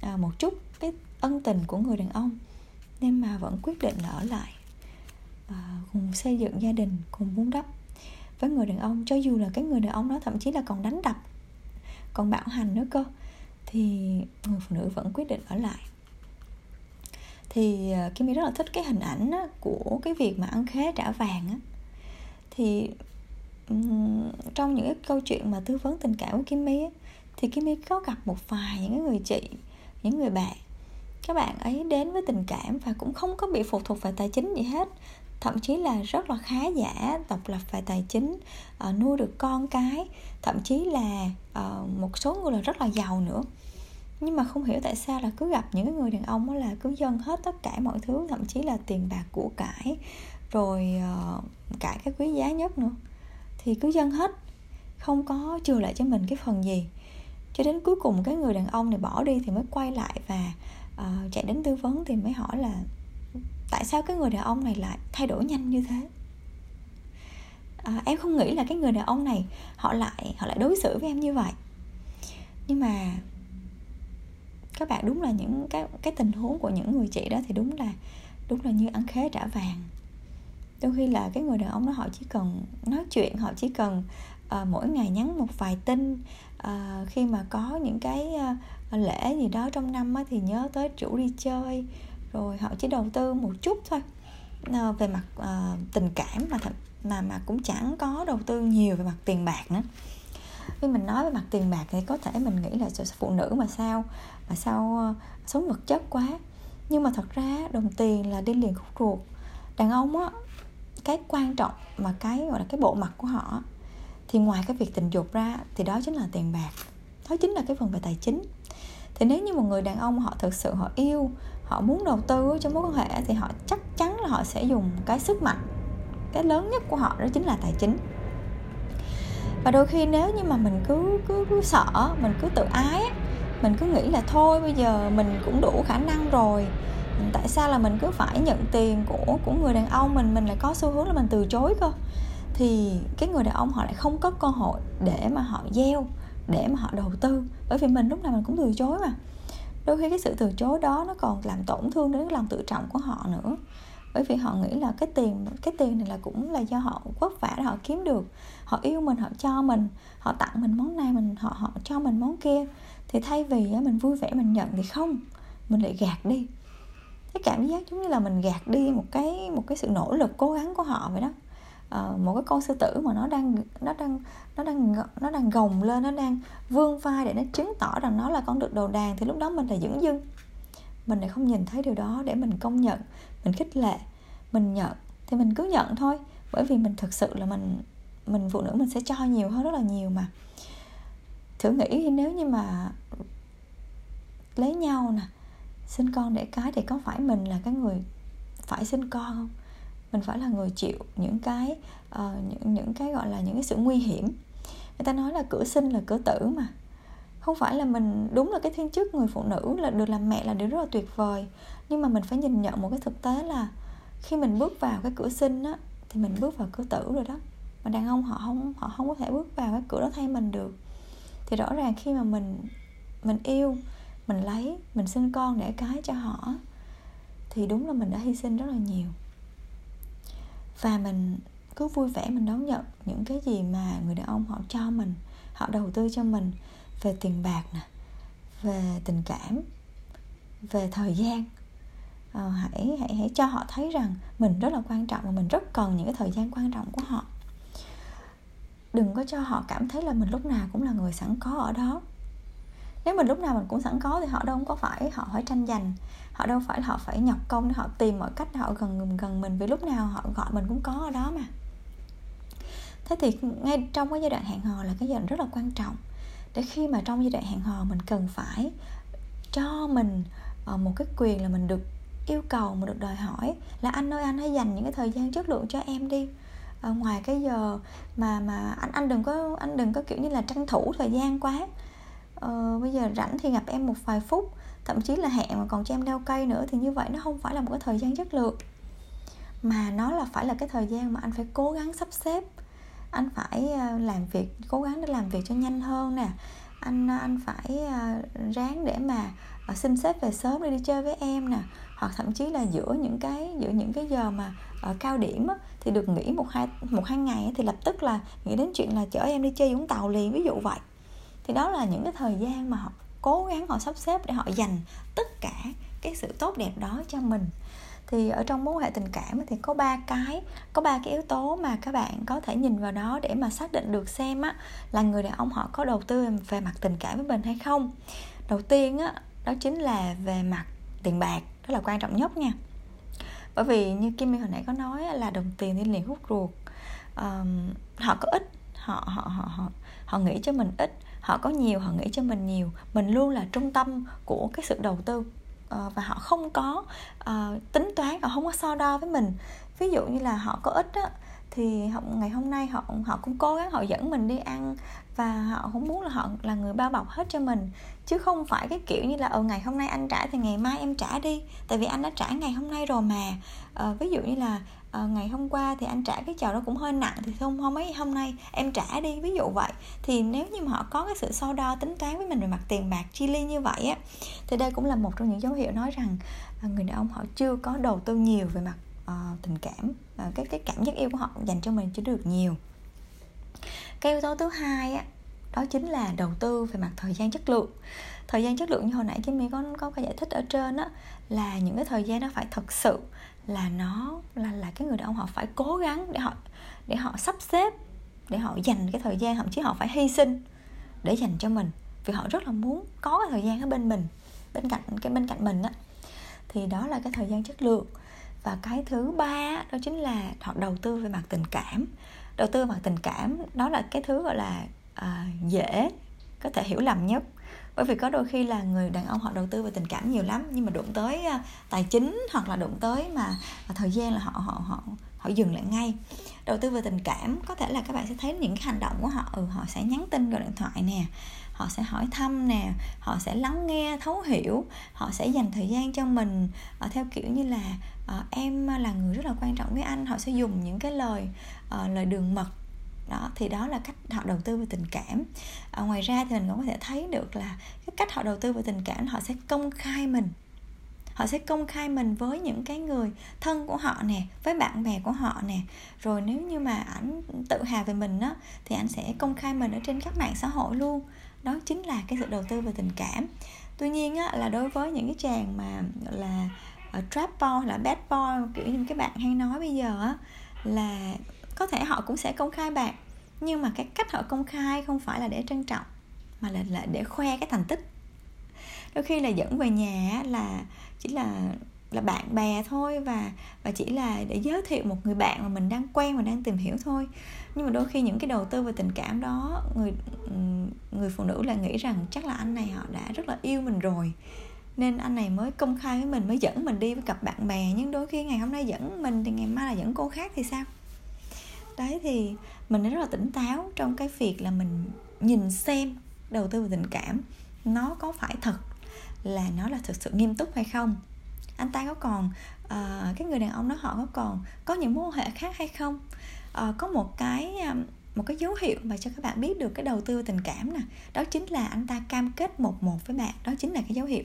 à, một chút cái ân tình của người đàn ông nên mà vẫn quyết định ở lại à, cùng xây dựng gia đình cùng vun đắp với người đàn ông. Cho dù là cái người đàn ông đó thậm chí là còn đánh đập còn bạo hành nữa cơ thì người phụ nữ vẫn quyết định ở lại. Thì à, Kimmy rất là thích cái hình ảnh của cái việc mà ăn khế trả vàng á. Thì trong những cái câu chuyện mà tư vấn tình cảm của Kimmy á, thì Kimmy có gặp một vài những người chị những người bạn các bạn ấy đến với tình cảm và cũng không có bị phụ thuộc vào tài chính gì hết. Thậm chí là rất là khá giả độc lập về tài chính uh, nuôi được con cái. Thậm chí là uh, một số người là rất là giàu nữa. Nhưng mà không hiểu tại sao là cứ gặp những người đàn ông đó là cứ dâng hết tất cả mọi thứ thậm chí là tiền bạc của cải rồi ờ, uh, cả cái quý giá nhất nữa. Thì cứ dâng hết không có chừa lại cho mình cái phần gì. Cho đến cuối cùng cái người đàn ông này bỏ đi thì mới quay lại và uh, chạy đến tư vấn thì mới hỏi là tại sao cái người đàn ông này lại thay đổi nhanh như thế? À, em không nghĩ là cái người đàn ông này họ lại họ lại đối xử với em như vậy. Nhưng mà các bạn đúng là những cái cái tình huống của những người chị đó thì đúng là đúng là như ăn khế trả vàng. Đôi khi là cái người đàn ông đó họ chỉ cần nói chuyện họ chỉ cần uh, mỗi ngày nhắn một vài tin uh, khi mà có những cái uh, lễ gì đó trong năm á, thì nhớ tới chủ đi chơi rồi họ chỉ đầu tư một chút thôi. Ờ, về mặt uh, tình cảm mà thật mà mà cũng chẳng có đầu tư nhiều về mặt tiền bạc nữa. Khi mình nói về mặt tiền bạc thì có thể mình nghĩ là phụ nữ mà sao mà sao uh, sống vật chất quá. Nhưng mà thật ra đồng tiền là đi liền khúc ruột. Đàn ông á cái quan trọng mà cái gọi là cái bộ mặt của họ thì ngoài cái việc tình dục ra thì đó chính là tiền bạc đó chính là cái phần về tài chính. Thì nếu như một người đàn ông họ thực sự họ yêu họ muốn đầu tư cho mối quan hệ thì họ chắc chắn là họ sẽ dùng cái sức mạnh cái lớn nhất của họ đó chính là tài chính. Và đôi khi nếu như mà mình cứ cứ, cứ sợ mình cứ tự ái mình cứ nghĩ là thôi bây giờ mình cũng đủ khả năng rồi. Tại sao là mình cứ phải nhận tiền của của người đàn ông mình mình lại có xu hướng là mình từ chối cơ? Thì cái người đàn ông họ lại không có cơ hội để mà họ gieo để mà họ đầu tư. Bởi vì mình lúc nào mình cũng từ chối mà. Đôi khi cái sự từ chối đó nó còn làm tổn thương đến cái lòng tự trọng của họ nữa. Bởi vì họ nghĩ là cái tiền cái tiền này là cũng là do họ vất vả để họ kiếm được. Họ yêu mình, họ cho mình, họ tặng mình món này, mình, họ họ cho mình món kia. Thì thay vì mình vui vẻ mình nhận thì không, mình lại gạt đi. Cái cảm giác giống như là mình gạt đi một cái một cái sự nỗ lực, cố gắng của họ vậy đó uh, một cái con sư tử mà nó đang nó đang nó đang nó đang gồng lên nó đang vươn vai để nó chứng tỏ rằng nó là con được đầu đàn thì lúc đó mình là dưỡng dưng. Mình lại không nhìn thấy điều đó để mình công nhận mình khích lệ mình nhận. Thì mình cứ nhận thôi bởi vì mình thực sự là mình mình phụ nữ mình sẽ cho nhiều hơn rất là nhiều mà. Thử nghĩ nếu như mà lấy nhau nè sinh con để cái thì có phải mình là cái người phải sinh con không? Mình phải là người chịu những cái uh, những những cái gọi là những cái sự nguy hiểm. Người ta nói là cửa sinh là cửa tử mà. Không phải là mình đúng là cái thiên chức người phụ nữ là được làm mẹ là điều rất là tuyệt vời. Nhưng mà mình phải nhìn nhận một cái thực tế là khi mình bước vào cái cửa sinh á thì mình bước vào cửa tử rồi đó. Mà đàn ông họ không họ không có thể bước vào cái cửa đó thay mình được. Thì rõ ràng khi mà mình mình yêu mình lấy mình sinh con để cái cho họ thì đúng là mình đã hy sinh rất là nhiều và mình cứ vui vẻ mình đón nhận những cái gì mà người đàn ông họ cho mình họ đầu tư cho mình về tiền bạc nè về tình cảm về thời gian. À, hãy hãy hãy cho họ thấy rằng mình rất là quan trọng và mình rất cần những cái thời gian quan trọng của họ. Đừng có cho họ cảm thấy là mình lúc nào cũng là người sẵn có ở đó. Nếu mình lúc nào mình cũng sẵn có thì họ đâu có phải họ phải tranh giành họ đâu phải họ phải nhọc công để họ tìm mọi cách họ gần gần mình vì lúc nào họ gọi mình cũng có ở đó mà. Thế thì ngay trong cái giai đoạn hẹn hò là cái giai đoạn rất là quan trọng. Để khi mà trong giai đoạn hẹn hò mình cần phải cho mình ờ, một cái quyền là mình được yêu cầu mà được đòi hỏi là anh ơi anh hãy dành những cái thời gian chất lượng cho em đi. À, ngoài cái giờ mà mà anh anh đừng có anh đừng có kiểu như là tranh thủ thời gian quá. À, bây giờ rảnh thì gặp em một vài phút thậm chí là hẹn mà còn cho em đeo cây nữa thì như vậy nó không phải là một cái thời gian chất lượng. Mà nó là phải là cái thời gian mà anh phải cố gắng sắp xếp. Anh phải à, làm việc cố gắng để làm việc cho nhanh hơn nè. Anh à, anh phải à, ráng để mà xin xếp về sớm để đi chơi với em nè. Hoặc thậm chí là giữa những cái giữa những cái giờ mà ở cao điểm á, thì được nghỉ một hai một hai ngày thì lập tức là nghĩ đến chuyện là chở em đi chơi vũng tàu liền ví dụ vậy. Thì đó là những cái thời gian mà cố gắng họ sắp xếp để họ dành tất cả cái sự tốt đẹp đó cho mình. Thì ở trong mối hệ tình cảm thì có ba cái có ba cái yếu tố mà các bạn có thể nhìn vào đó để mà xác định được xem á là người đàn ông họ có đầu tư về mặt tình cảm với mình hay không. Đầu tiên á đó chính là về mặt tiền bạc đó là quan trọng nhất nha. Bởi vì như Kim My hồi nãy có nói là đồng tiền thì liền hút ruột. Um, họ có ít họ họ họ họ họ nghĩ cho mình ít họ có nhiều họ nghĩ cho mình nhiều. Mình luôn là trung tâm của cái sự đầu tư ờ, và họ không có uh, tính toán họ không có so đo với mình. Ví dụ như là họ có ít á thì họ, ngày hôm nay họ họ cũng cố gắng họ dẫn mình đi ăn và họ không muốn là họ là người bao bọc hết cho mình. Chứ không phải cái kiểu như là ở ngày hôm nay anh trả thì ngày mai em trả đi tại vì anh đã trả ngày hôm nay rồi mà. À, ví dụ như là à, ngày hôm qua thì anh trả cái chầu đó cũng hơi nặng thì không hôm ấy hôm nay em trả đi ví dụ vậy. Thì nếu như mà họ có cái sự so đo tính toán với mình về mặt tiền bạc chi ly như vậy á thì đây cũng là một trong những dấu hiệu nói rằng à, người đàn ông họ chưa có đầu tư nhiều về mặt à, tình cảm à, cái cái cảm giác yêu của họ dành cho mình chưa được nhiều. Cái yếu tố thứ hai á đó chính là đầu tư về mặt thời gian chất lượng. Thời gian chất lượng như hồi nãy Kim My có có cái giải thích ở trên á là những cái thời gian nó phải thật sự là nó là là cái người đàn ông họ phải cố gắng để họ để họ sắp xếp để họ dành cái thời gian thậm chí họ phải hy sinh để dành cho mình. Vì họ rất là muốn có cái thời gian ở bên mình bên cạnh cái bên cạnh mình á. Thì đó là cái thời gian chất lượng. Và cái thứ ba đó chính là họ đầu tư về mặt tình cảm. Đầu tư về mặt tình cảm đó là cái thứ gọi là à, dễ có thể hiểu lầm nhất bởi vì có đôi khi là người đàn ông họ đầu tư về tình cảm nhiều lắm nhưng mà đụng tới à, tài chính hoặc là đụng tới mà à, thời gian là họ họ họ họ dừng lại ngay. Đầu tư về tình cảm có thể là các bạn sẽ thấy những cái hành động của họ ừ họ sẽ nhắn tin gọi điện thoại nè họ sẽ hỏi thăm nè họ sẽ lắng nghe thấu hiểu họ sẽ dành thời gian cho mình ở theo kiểu như là uh, em là người rất là quan trọng với anh họ sẽ dùng những cái lời uh, lời đường mật đó thì đó là cách họ đầu tư về tình cảm. À, ngoài ra thì mình cũng có thể thấy được là cái cách họ đầu tư về tình cảm họ sẽ công khai mình. Họ sẽ công khai mình với những cái người thân của họ nè với bạn bè của họ nè. Rồi nếu như mà ảnh tự hào về mình á thì anh sẽ công khai mình ở trên các mạng xã hội luôn. Đó chính là cái sự đầu tư về tình cảm. Tuy nhiên á là đối với những cái chàng mà là uh, trap boy là bad boy kiểu như cái bạn hay nói bây giờ á là có thể họ cũng sẽ công khai bạn nhưng mà cái cách họ công khai không phải là để trân trọng mà là, là để khoe cái thành tích. Đôi khi là dẫn về nhà là chỉ là là bạn bè thôi và và chỉ là để giới thiệu một người bạn mà mình đang quen và đang tìm hiểu thôi. Nhưng mà đôi khi những cái đầu tư về tình cảm đó người người phụ nữ là nghĩ rằng chắc là anh này họ đã rất là yêu mình rồi nên anh này mới công khai với mình mới dẫn mình đi với cặp bạn bè. Nhưng đôi khi ngày hôm nay dẫn mình thì ngày mai là dẫn cô khác thì sao? Đấy thì mình rất là tỉnh táo trong cái việc là mình nhìn xem đầu tư về tình cảm nó có phải thật là nó là thực sự nghiêm túc hay không. Anh ta có còn uh, cái người đàn ông đó họ có còn có những mối quan hệ khác hay không? Uh, có một cái um, một cái dấu hiệu mà cho các bạn biết được cái đầu tư tình cảm nè đó chính là anh ta cam kết một một với bạn đó chính là cái dấu hiệu.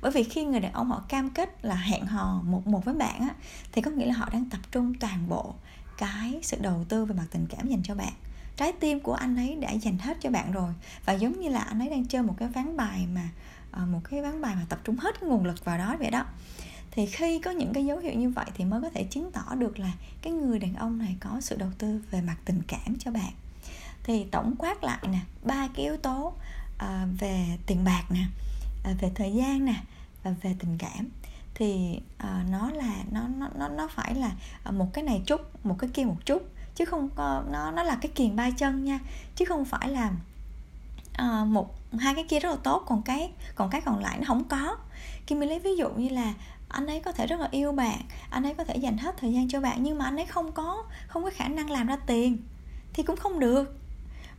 Bởi vì khi người đàn ông họ cam kết là hẹn hò một một với bạn á thì có nghĩa là họ đang tập trung toàn bộ cái sự đầu tư về mặt tình cảm dành cho bạn. Trái tim của anh ấy đã dành hết cho bạn rồi. Và giống như là anh ấy đang chơi một cái ván bài mà ờ, một cái ván bài mà tập trung hết nguồn lực vào đó vậy đó. Thì khi có những cái dấu hiệu như vậy thì mới có thể chứng tỏ được là cái người đàn ông này có sự đầu tư về mặt tình cảm cho bạn. Thì tổng quát lại nè, ba cái yếu tố ờ, về tiền bạc nè ờ, về thời gian nè, và về tình cảm thì uh, nó là nó nó nó nó phải là ờ, một cái này chút một cái kia một chút chứ không có nó nó là cái kiền ba chân nha. Chứ không phải là uh, một hai cái kia rất là tốt còn cái còn cái còn lại nó không có. Khi mình lấy ví dụ như là anh ấy có thể rất là yêu bạn anh ấy có thể dành hết thời gian cho bạn nhưng mà anh ấy không có không có khả năng làm ra tiền thì cũng không được.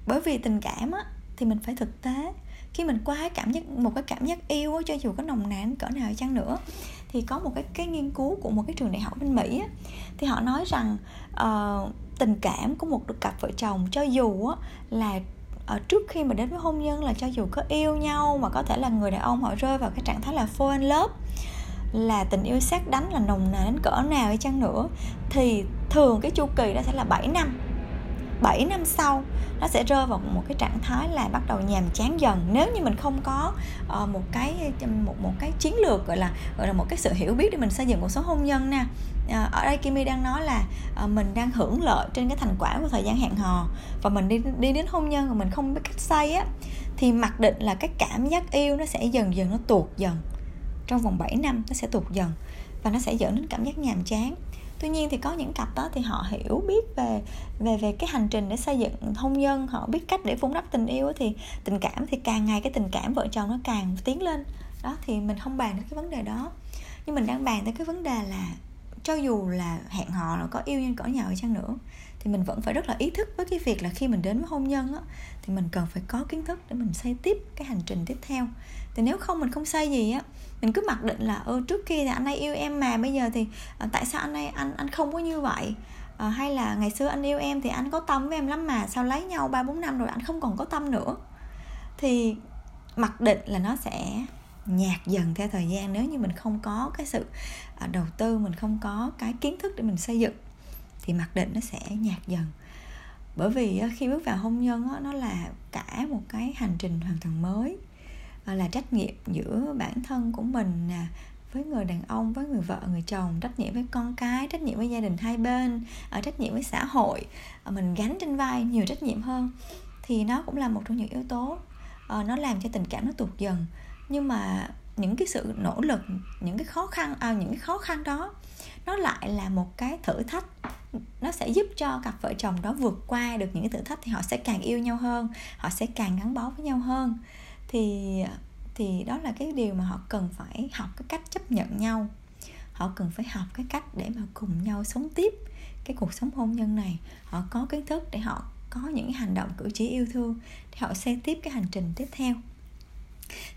Bởi vì tình cảm á thì mình phải thực tế. Khi mình qua cái cảm giác một cái cảm giác yêu cho dù có nồng nàn cỡ nào chăng nữa thì có một cái cái nghiên cứu của một cái trường đại học bên Mỹ á, thì họ nói rằng uh, tình cảm của một cặp vợ chồng cho dù á, là ở trước khi mà đến với hôn nhân là cho dù có yêu nhau mà có thể là người đàn ông họ rơi vào cái trạng thái là fall in love là tình yêu sát đánh là nồng nàn đến cỡ nào hay chăng nữa thì thường cái chu kỳ đó sẽ là 7 năm. 7 năm sau nó sẽ rơi vào một cái trạng thái là bắt đầu nhàm chán dần. Nếu như mình không có uh, một cái một một cái chiến lược gọi là gọi là một cái sự hiểu biết để mình xây dựng cuộc sống hôn nhân nè uh, ở đây Kimi đang nói là uh, mình đang hưởng lợi trên cái thành quả của thời gian hẹn hò và mình đi đi đến hôn nhân mà mình không biết cách xây á thì mặc định là cái cảm giác yêu nó sẽ dần dần nó tuột dần. Trong vòng 7 năm nó sẽ tuột dần và nó sẽ dẫn đến cảm giác nhàm chán tuy nhiên thì có những cặp đó thì họ hiểu biết về về về cái hành trình để xây dựng hôn nhân họ biết cách để vun đắp tình yêu thì tình cảm thì càng ngày cái tình cảm vợ chồng nó càng tiến lên. Đó thì mình không bàn đến cái vấn đề đó. Nhưng mình đang bàn tới cái vấn đề là cho dù là hẹn hò là có yêu nhân cỡ nhau chăng nữa thì mình vẫn phải rất là ý thức với cái việc là khi mình đến với hôn nhân á, thì mình cần phải có kiến thức để mình xây tiếp cái hành trình tiếp theo. Thì nếu không mình không xây gì á mình cứ mặc định là ơ trước kia thì anh ấy yêu em mà bây giờ thì à, tại sao anh ấy anh anh không có như vậy? À, hay là ngày xưa anh yêu em thì anh có tâm với em lắm mà sao lấy nhau ba bốn năm rồi anh không còn có tâm nữa? Thì mặc định là nó sẽ nhạt dần theo thời gian nếu như mình không có cái sự à, đầu tư mình không có cái kiến thức để mình xây dựng thì mặc định nó sẽ nhạt dần. Bởi vì khi bước vào hôn nhân nó là cả một cái hành trình hoàn toàn mới là trách nhiệm giữa bản thân của mình nè với người đàn ông với người vợ người chồng trách nhiệm với con cái trách nhiệm với gia đình hai bên ở trách nhiệm với xã hội. Ờ, mình gánh trên vai nhiều trách nhiệm hơn thì nó cũng là một trong những yếu tố ờ, nó làm cho tình cảm nó tụt dần. Nhưng mà những cái sự nỗ lực những cái khó khăn à, những cái khó khăn đó nó lại là một cái thử thách. Nó sẽ giúp cho cặp vợ chồng đó vượt qua được những cái thử thách thì họ sẽ càng yêu nhau hơn họ sẽ càng gắn bó với nhau hơn thì thì đó là cái điều mà họ cần phải học cái cách chấp nhận nhau. Họ cần phải học cái cách để mà cùng nhau sống tiếp cái cuộc sống hôn nhân này. Họ có kiến thức để họ có những hành động cử chỉ yêu thương để họ xây tiếp cái hành trình tiếp theo.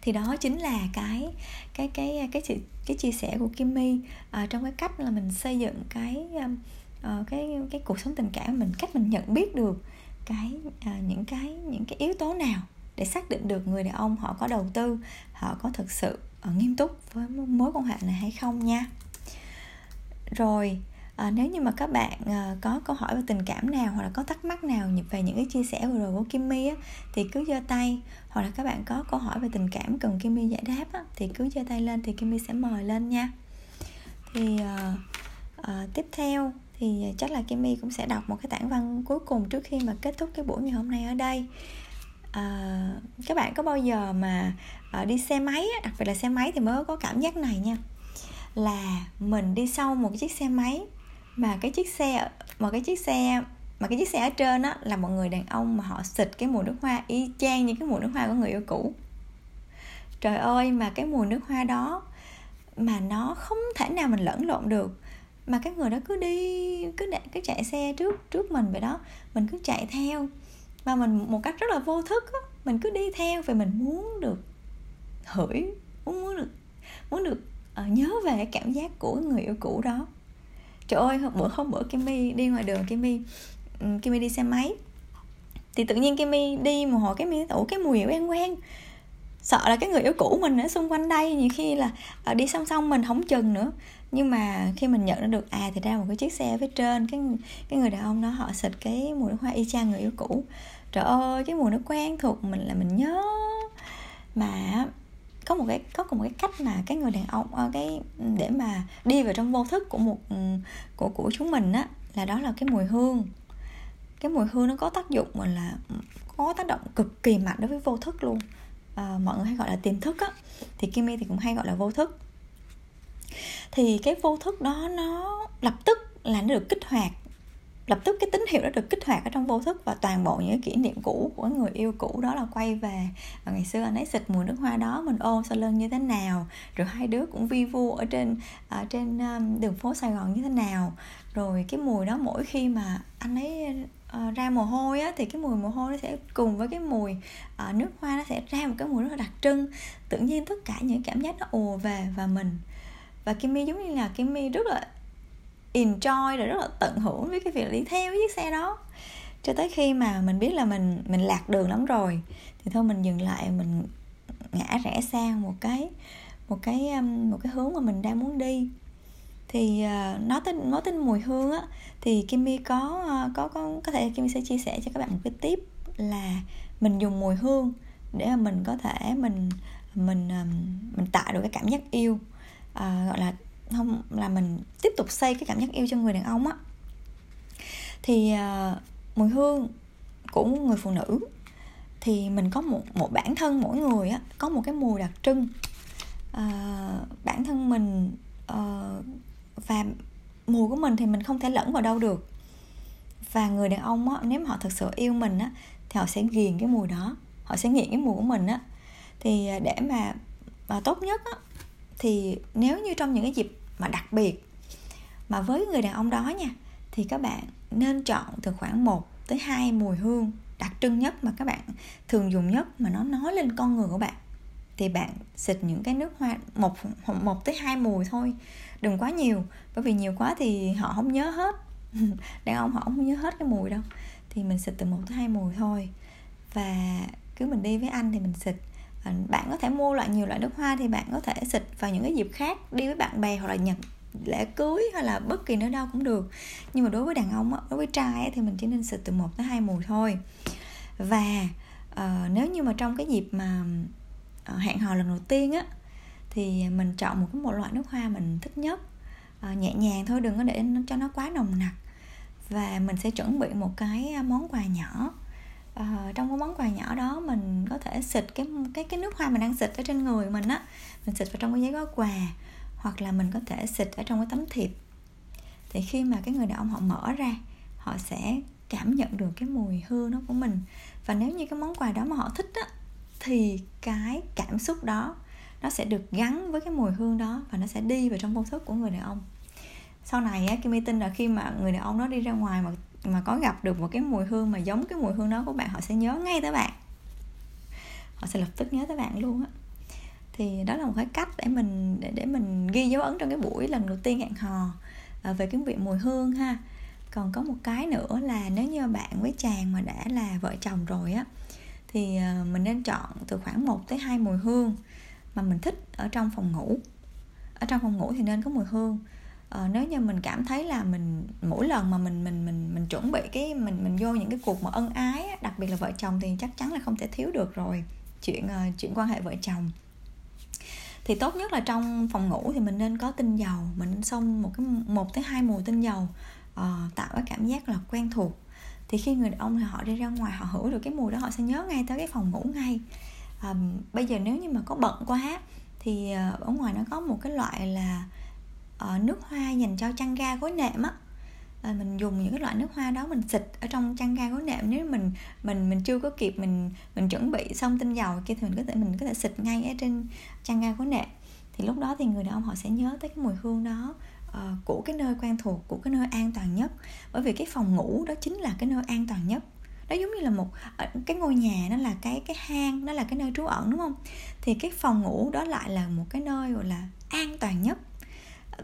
Thì đó chính là cái cái cái cái cái, cái chia sẻ của Kimmy à, trong cái cách là mình xây dựng cái uh, cái cái cuộc sống tình cảm mình cách mình nhận biết được cái uh, những cái những cái yếu tố nào để xác định được người đàn ông họ có đầu tư họ có thực sự ờ, nghiêm túc với mối quan hệ này hay không nha. Rồi à, nếu như mà các bạn à, có câu hỏi về tình cảm nào hoặc là có thắc mắc nào về những cái chia sẻ vừa rồi của Kimmy á, thì cứ giơ tay. Hoặc là các bạn có câu hỏi về tình cảm cần Kimmy giải đáp á, thì cứ giơ tay lên thì Kimmy sẽ mời lên nha. Thì à, à, tiếp theo thì chắc là Kimmy cũng sẽ đọc một cái tản văn cuối cùng trước khi mà kết thúc cái buổi ngày hôm nay ở đây à, các bạn có bao giờ mà à, đi xe máy đặc biệt là xe máy thì mới có cảm giác này nha là mình đi sau một chiếc xe máy mà cái chiếc xe mà cái chiếc xe mà cái chiếc xe ở trên á là một người đàn ông mà họ xịt cái mùi nước hoa y chang như cái mùi nước hoa của người yêu cũ. Trời ơi mà cái mùi nước hoa đó mà nó không thể nào mình lẫn lộn được mà cái người đó cứ đi cứ để, cứ chạy xe trước trước mình vậy đó mình cứ chạy theo và mình một cách rất là vô thức á, mình cứ đi theo vì mình muốn được hửi muốn muốn được muốn được uh, nhớ về cái cảm giác của người yêu cũ đó. Trời ơi bữa hôm bữa Kimmy đi ngoài đường Kimmy um, ừ, Kimmy đi xe máy thì tự nhiên Kimmy đi một hồi cái mi tủ cái mùi quen quen sợ là cái người yêu cũ mình ở xung quanh đây nhiều khi là uh, đi song song mình không chừng nữa nhưng mà khi mình nhận ra được à thì ra một cái chiếc xe phía trên cái cái người đàn ông đó họ xịt cái mùi nước hoa y chang người yêu cũ. Trời ơi cái mùi nó quen thuộc mình là mình nhớ. Mà có một cái có một cái cách mà cái người đàn ông ờ, cái để mà đi vào trong vô thức của một của của chúng mình á là đó là cái mùi hương. Cái mùi hương nó có tác dụng mà là có tác động cực kỳ mạnh đối với vô thức luôn. À, mọi người hay gọi là tiềm thức á. Thì Kimmy thì cũng hay gọi là vô thức thì cái vô thức đó nó lập tức là nó được kích hoạt. Lập tức cái tín hiệu đó được kích hoạt ở trong vô thức và toàn bộ những kỷ niệm cũ của người yêu cũ đó là quay về. Và ngày xưa anh ấy xịt mùi nước hoa đó, mình ôm sau lưng như thế nào, rồi hai đứa cũng vi vu ở trên ở trên um, đường phố Sài Gòn như thế nào. Rồi cái mùi đó mỗi khi mà anh ấy ờ, ra mồ hôi á, thì cái mùi mồ hôi nó sẽ cùng với cái mùi ờ, nước hoa nó sẽ ra một cái mùi rất là đặc trưng. Tự nhiên tất cả những cảm giác nó ùa về và mình và Kimmy giống như là Kimmy rất là enjoy rồi rất là tận hưởng với cái việc đi theo chiếc xe đó. Cho tới khi mà mình biết là mình mình lạc đường lắm rồi thì thôi mình dừng lại mình ngã rẽ sang một cái một cái um, một cái hướng mà mình đang muốn đi. Thì uh, nói tới nói tới mùi hương á thì Kimmy có uh, có có có thể Kimmy sẽ chia sẻ cho các bạn một cái tip là mình dùng mùi hương để mà mình có thể mình mình um, mình tạo được cái cảm giác yêu à, gọi là không là mình tiếp tục xây cái cảm giác yêu cho người đàn ông á. Thì à, mùi hương của người phụ nữ thì mình có một một bản thân mỗi người á có một cái mùi đặc trưng. À, bản thân mình à, và mùi của mình thì mình không thể lẫn vào đâu được. Và người đàn ông á nếu mà họ thực sự yêu mình á thì họ sẽ ghiền cái mùi đó họ sẽ nghiện cái mùi của mình á. Thì à, để mà mà tốt nhất á thì nếu như trong những cái dịp mà đặc biệt mà với người đàn ông đó nha, thì các bạn nên chọn từ khoảng 1 tới 2 mùi hương đặc trưng nhất mà các bạn thường dùng nhất mà nó nói lên con người của bạn. Thì bạn xịt những cái nước hoa, một một tới hai mùi thôi, đừng quá nhiều, bởi vì nhiều quá thì họ không nhớ hết. Đàn ông họ không nhớ hết cái mùi đâu. Thì mình xịt từ một tới hai mùi thôi. Và cứ mình đi với anh thì mình xịt bạn có thể mua loại nhiều loại nước hoa thì bạn có thể xịt vào những cái dịp khác đi với bạn bè hoặc là nhận lễ cưới hay là bất kỳ nơi đâu cũng được. Nhưng mà đối với đàn ông đối với trai thì mình chỉ nên xịt từ một tới hai mùi thôi. Và uh, nếu như mà trong cái dịp mà uh, hẹn hò lần đầu tiên á thì mình chọn một cái một loại nước hoa mình thích nhất. Uh, nhẹ nhàng thôi đừng có để nó cho nó quá nồng nặc. Và mình sẽ chuẩn bị một cái món quà nhỏ uh, trong cái món quà nhỏ đó mình có thể xịt cái cái cái nước hoa mình đang xịt ở trên người mình á mình xịt vào trong cái giấy gói quà hoặc là mình có thể xịt ở trong cái tấm thiệp. Thì khi mà cái người đàn ông họ mở ra họ sẽ cảm nhận được cái mùi hương nó của mình. Và nếu như cái món quà đó mà họ thích á thì cái cảm xúc đó nó sẽ được gắn với cái mùi hương đó và nó sẽ đi vào trong vô thức của người đàn ông. Sau này á Kim tin là khi mà người đàn ông nó đi ra ngoài mà mà có gặp được một cái mùi hương mà giống cái mùi hương đó của bạn họ sẽ nhớ ngay tới bạn. Họ sẽ lập tức nhớ tới bạn luôn á. Thì đó là một cái cách để mình để để mình ghi dấu ấn trong cái buổi lần đầu tiên hẹn hò à, về cái việc mùi hương ha. Còn có một cái nữa là nếu như bạn với chàng mà đã là vợ chồng rồi á thì à, mình nên chọn từ khoảng 1 tới 2 mùi hương mà mình thích ở trong phòng ngủ. Ở trong phòng ngủ thì nên có mùi hương uh, nếu như mình cảm thấy là mình mỗi lần mà mình mình mình mình chuẩn bị cái mình mình vô những cái cuộc mà ân ái đặc biệt là vợ chồng thì chắc chắn là không thể thiếu được rồi. Chuyện uh, chuyện quan hệ vợ chồng. Thì tốt nhất là trong phòng ngủ thì mình nên có tinh dầu mình nên xông một cái một tới hai mùi tinh dầu uh, tạo cái cảm giác là quen thuộc. Thì khi người đàn ông thì họ đi ra ngoài họ hửi được cái mùi đó họ sẽ nhớ ngay tới cái phòng ngủ ngay. Um, bây giờ nếu như mà có bận quá thì uh, ở ngoài nó có một cái loại là uh, Ờ, nước hoa dành cho chăn ga gối nệm á. À, mình dùng những cái loại nước hoa đó mình xịt ở trong chăn ga gối nệm. Nếu mình mình mình chưa có kịp mình mình chuẩn bị xong tinh dầu kia thì mình có thể mình có thể xịt ngay ở trên chăn ga gối nệm. Thì lúc đó thì người đàn ông họ sẽ nhớ tới cái mùi hương đó uh, của cái nơi quen thuộc của cái nơi an toàn nhất. Bởi vì cái phòng ngủ đó chính là cái nơi an toàn nhất. Nó giống như là một cái ngôi nhà nó là cái cái hang nó là cái nơi trú ẩn đúng không? Thì cái phòng ngủ đó lại là một cái nơi gọi là an toàn nhất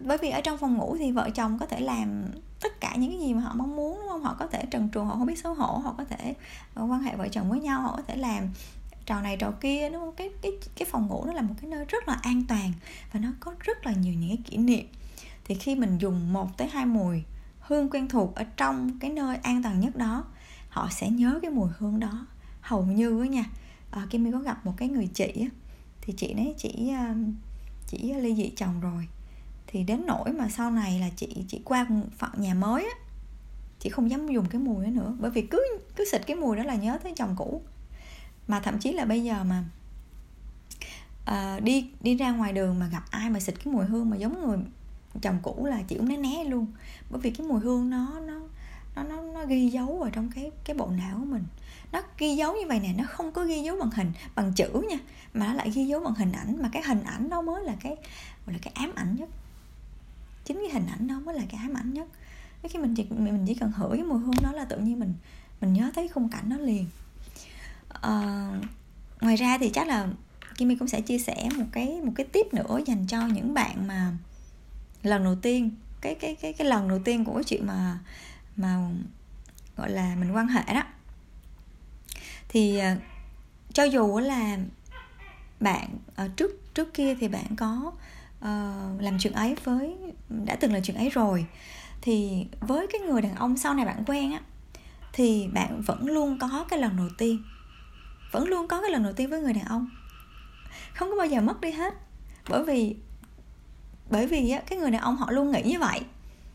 bởi vì ở trong phòng ngủ thì vợ chồng có thể làm tất cả những cái gì mà họ mong muốn đúng không? Họ có thể trần truồng họ không biết xấu hổ họ có thể ờ, quan hệ vợ chồng với nhau họ có thể làm trò này trò kia đúng không? Cái cái cái phòng ngủ nó là một cái nơi rất là an toàn và nó có rất là nhiều những cái kỷ niệm. Thì khi mình dùng một tới hai mùi hương quen thuộc ở trong cái nơi an toàn nhất đó họ sẽ nhớ cái mùi hương đó. Hầu như á nha à, Kim có gặp một cái người chị á thì chị đấy chỉ chỉ ly dị chồng rồi thì đến nỗi mà sau này là chị chị qua phận nhà mới á chị không dám dùng cái mùi đó nữa. Bởi vì cứ cứ xịt cái mùi đó là nhớ tới chồng cũ. Mà thậm chí là bây giờ mà uh, đi đi ra ngoài đường mà gặp ai mà xịt cái mùi hương mà giống người chồng cũ là chị cũng né né luôn. Bởi vì cái mùi hương nó nó nó nó, nó ghi dấu ở trong cái cái bộ não của mình. Nó ghi dấu như vậy nè nó không có ghi dấu bằng hình bằng chữ nha mà nó lại ghi dấu bằng hình ảnh. Mà cái hình ảnh đó mới là cái gọi là cái ám ảnh nhất chính cái hình ảnh đó mới là cái ám ảnh nhất. Khi mình chỉ mình chỉ cần hửi cái mùi hương đó là tự nhiên mình mình nhớ tới khung cảnh đó liền. À, ngoài ra thì chắc là Kimi cũng sẽ chia sẻ một cái một cái tip nữa dành cho những bạn mà lần đầu tiên cái cái cái cái lần đầu tiên của cái chuyện mà mà gọi là mình quan hệ đó. Thì ờ, cho dù là bạn ở trước trước kia thì bạn có uh, làm chuyện ấy với đã từng là chuyện ấy rồi. Thì với cái người đàn ông sau này bạn quen á thì bạn vẫn luôn có cái lần đầu tiên vẫn luôn có cái lần đầu tiên với người đàn ông. Không có bao giờ mất đi hết. Bởi vì bởi vì á, cái người đàn ông họ luôn nghĩ như vậy.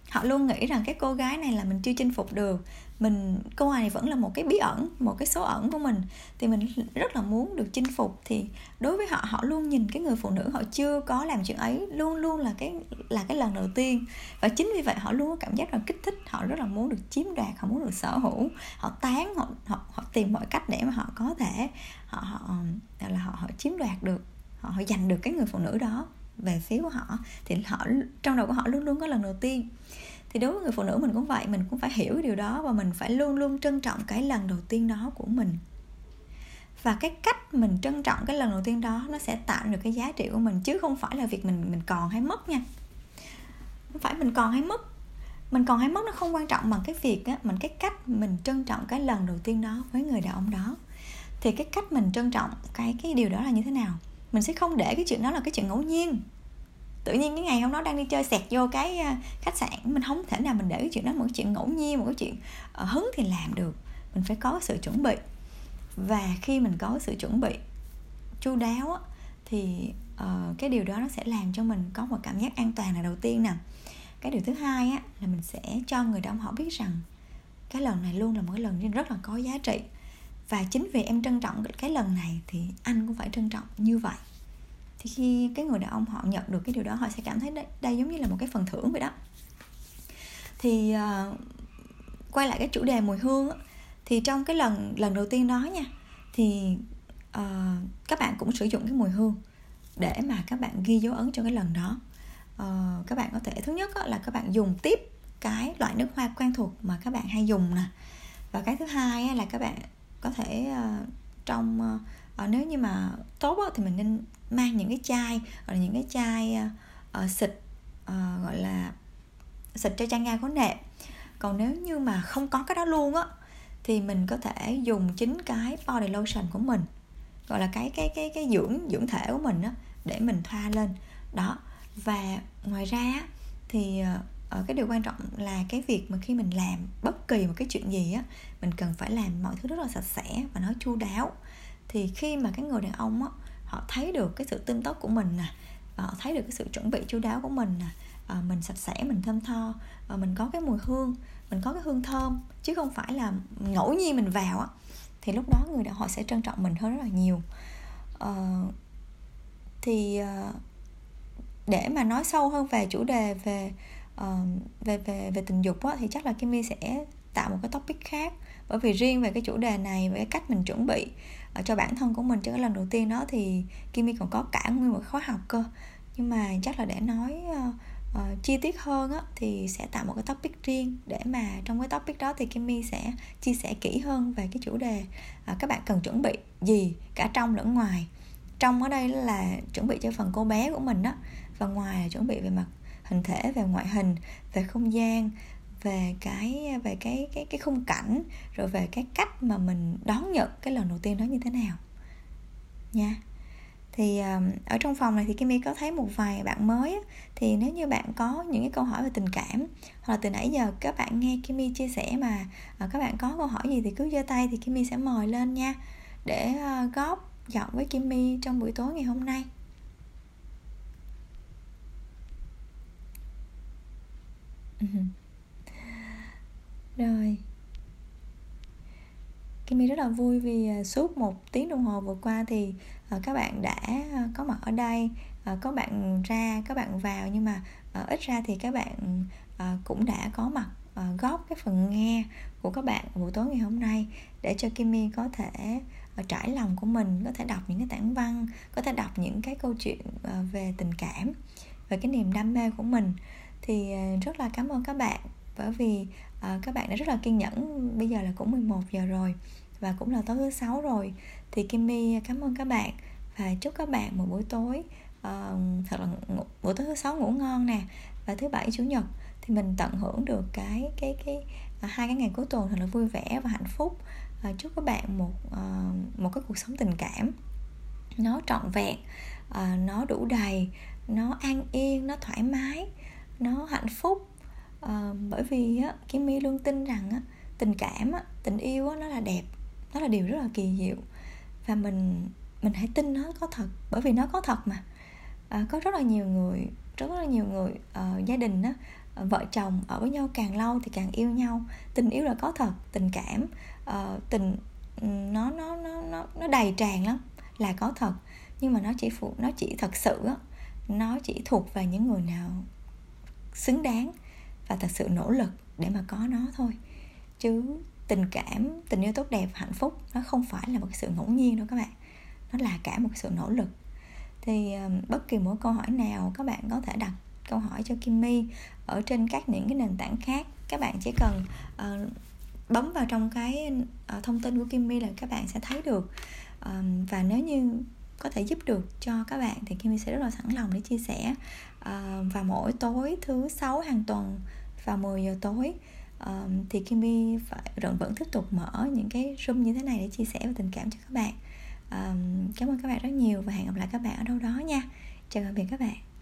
Họ luôn nghĩ rằng cái cô gái này là mình chưa chinh phục được mình cô này vẫn là một cái bí ẩn một cái số ẩn của mình. Thì mình rất là muốn được chinh phục. Thì đối với họ họ luôn nhìn cái người phụ nữ họ chưa có làm chuyện ấy luôn luôn là cái là cái lần đầu tiên. Và chính vì vậy họ luôn có cảm giác là kích thích họ rất là muốn được chiếm đoạt họ muốn được sở hữu. Họ tán họ họ, họ tìm mọi cách để mà họ có thể họ họ là họ, họ chiếm đoạt được họ, họ giành được cái người phụ nữ đó về phía của họ. Thì họ trong đầu của họ luôn luôn có lần đầu tiên thì đối với người phụ nữ mình cũng vậy, mình cũng phải hiểu điều đó và mình phải luôn luôn trân trọng cái lần đầu tiên đó của mình. Và cái cách mình trân trọng cái lần đầu tiên đó nó sẽ tạo được cái giá trị của mình, chứ không phải là việc mình mình còn hay mất nha. Không phải mình còn hay mất. Mình còn hay mất nó không quan trọng bằng cái việc á, mình, cái cách mình trân trọng cái lần đầu tiên đó với người đàn ông đó. Thì cái cách mình trân trọng cái cái điều đó là như thế nào? Mình sẽ không để cái chuyện đó là cái chuyện ngẫu nhiên tự nhiên cái ngày hôm đó đang đi chơi sẹt vô cái à, khách sạn mình không thể nào mình để cái chuyện đó một cái chuyện ngẫu nhiên một cái chuyện ờ, hứng thì làm được. Mình phải có sự chuẩn bị. Và khi mình có sự chuẩn bị chu đáo thì uh, cái điều đó nó sẽ làm cho mình có một cảm giác an toàn là đầu tiên nè. Cái điều thứ hai á là mình sẽ cho người đàn họ biết rằng cái lần này luôn là một cái lần rất là có giá trị. Và chính vì em trân trọng cái lần này thì anh cũng phải trân trọng như vậy thì khi cái người đàn ông họ nhận được cái điều đó họ sẽ cảm thấy đây, đây giống như là một cái phần thưởng vậy đó. Thì uh, quay lại cái chủ đề mùi hương á, thì trong cái lần lần đầu tiên đó nha thì uh, các bạn cũng sử dụng cái mùi hương để mà các bạn ghi dấu ấn cho cái lần đó. Uh, các bạn có thể thứ nhất á, là các bạn dùng tiếp cái loại nước hoa quen thuộc mà các bạn hay dùng nè. Và cái thứ hai á, là các bạn có thể uh, trong uh, nếu như mà tốt á, thì mình nên mang những cái chai hoặc là những cái chai uh, xịt uh, gọi là xịt cho chai ga có nệm. Còn nếu như mà không có cái đó luôn á thì mình có thể dùng chính cái body lotion của mình gọi là cái cái cái cái dưỡng dưỡng thể của mình á để mình thoa lên. Đó và ngoài ra thì ở cái điều quan trọng là cái việc mà khi mình làm bất kỳ một cái chuyện gì á mình cần phải làm mọi thứ rất là sạch sẽ và nó chu đáo. Thì khi mà cái người đàn ông á họ thấy được cái sự tinh tốc của mình nè họ thấy được cái sự chuẩn bị chu đáo của mình nè. À, mình sạch sẽ mình thơm tho à, mình có cái mùi hương mình có cái hương thơm chứ không phải là ngẫu nhiên mình vào á thì lúc đó người họ sẽ trân trọng mình hơn rất là nhiều. À, thì à, để mà nói sâu hơn về chủ đề về về về về tình dục á, thì chắc là Kimmy sẽ tạo một cái topic khác. Bởi vì riêng về cái chủ đề này về cái cách mình chuẩn bị cho bản thân của mình cho cái lần đầu tiên đó thì Kimmy còn có cả nguyên một khóa học cơ. Nhưng mà chắc là để nói uh, uh, chi tiết hơn á, thì sẽ tạo một cái topic riêng để mà trong cái topic đó thì Kimmy sẽ chia sẻ kỹ hơn về cái chủ đề uh, các bạn cần chuẩn bị gì cả trong lẫn ngoài. Trong ở đây là chuẩn bị cho phần cô bé của mình đó và ngoài là chuẩn bị về mặt hình thể về ngoại hình về không gian về cái về cái cái cái khung cảnh, rồi về cái cách mà mình đón nhận cái lần đầu tiên đó như thế nào. Nha. Thì ở trong phòng này thì kimmy có thấy một vài bạn mới thì nếu như bạn có những cái câu hỏi về tình cảm, hoặc là từ nãy giờ các bạn nghe kimmy chia sẻ mà ờ, các bạn có câu hỏi gì thì cứ giơ tay thì kimmy sẽ mời lên nha. Để ờ, góp giọng với kimmy trong buổi tối ngày hôm nay. Ừ rồi. Kimmy rất là vui vì à, suốt một tiếng đồng hồ vừa qua thì à, các bạn đã à, có mặt ở đây có bạn ra các bạn vào nhưng mà ít ra thì các bạn cũng đã có mặt góp cái phần nghe của các bạn buổi tối ngày hôm nay để cho kimmy có thể trải lòng của mình, có thể đọc những cái tản văn, có thể đọc những cái câu chuyện về tình cảm, về cái niềm đam mê của mình. Thì rất là cảm ơn các bạn bởi vì à, các bạn đã rất là kiên nhẫn bây giờ là cũng 11 giờ rồi và cũng là tối thứ sáu rồi. Thì Kimmy cảm ơn các bạn và chúc các bạn một buổi tối uh, thật là ngủ, buổi tối thứ sáu ngủ ngon nè. Và thứ bảy chủ nhật thì mình tận hưởng được cái cái cái uh, hai cái ngày cuối tuần thật là vui vẻ và hạnh phúc. Uh, chúc các bạn một uh, một cái cuộc sống tình cảm. Nó trọn vẹn uh, nó đủ đầy nó an yên nó thoải mái nó hạnh phúc à, bởi vì á Kimmy luôn tin rằng á tình cảm á tình yêu á nó là đẹp nó là điều rất là kỳ diệu. Và mình mình hãy tin nó có thật bởi vì nó có thật mà. À, có rất là nhiều người rất là nhiều người uh, gia đình á vợ chồng ở với nhau càng lâu thì càng yêu nhau. Tình yêu là có thật tình cảm uh, tình ừ, nó nó nó nó nó đầy tràn lắm là có thật. Nhưng mà nó chỉ phụ nó chỉ thật sự á nó chỉ thuộc về những người nào xứng đáng và thật sự nỗ lực để mà có nó thôi. Chứ tình cảm tình yêu tốt đẹp hạnh phúc nó không phải là một cái sự ngẫu nhiên đâu các bạn. Nó là cả một sự nỗ lực. Thì bất kỳ mỗi câu hỏi nào các bạn có thể đặt câu hỏi cho Kimmy ở trên các những cái nền tảng khác các bạn chỉ cần uh, bấm vào trong cái uh, thông tin của Kimmy là các bạn sẽ thấy được. Um, và nếu như có thể giúp được cho các bạn thì Kimmy sẽ rất là sẵn lòng để chia sẻ. Ờ, và mỗi tối thứ sáu hàng tuần vào 10 giờ tối um, thì Kimmy phải vẫn vẫn tiếp tục mở những cái room như thế này để chia sẻ về tình cảm cho các bạn. Um, cảm ơn các bạn rất nhiều và hẹn gặp lại các bạn ở đâu đó nha. Chào tạm biệt các bạn.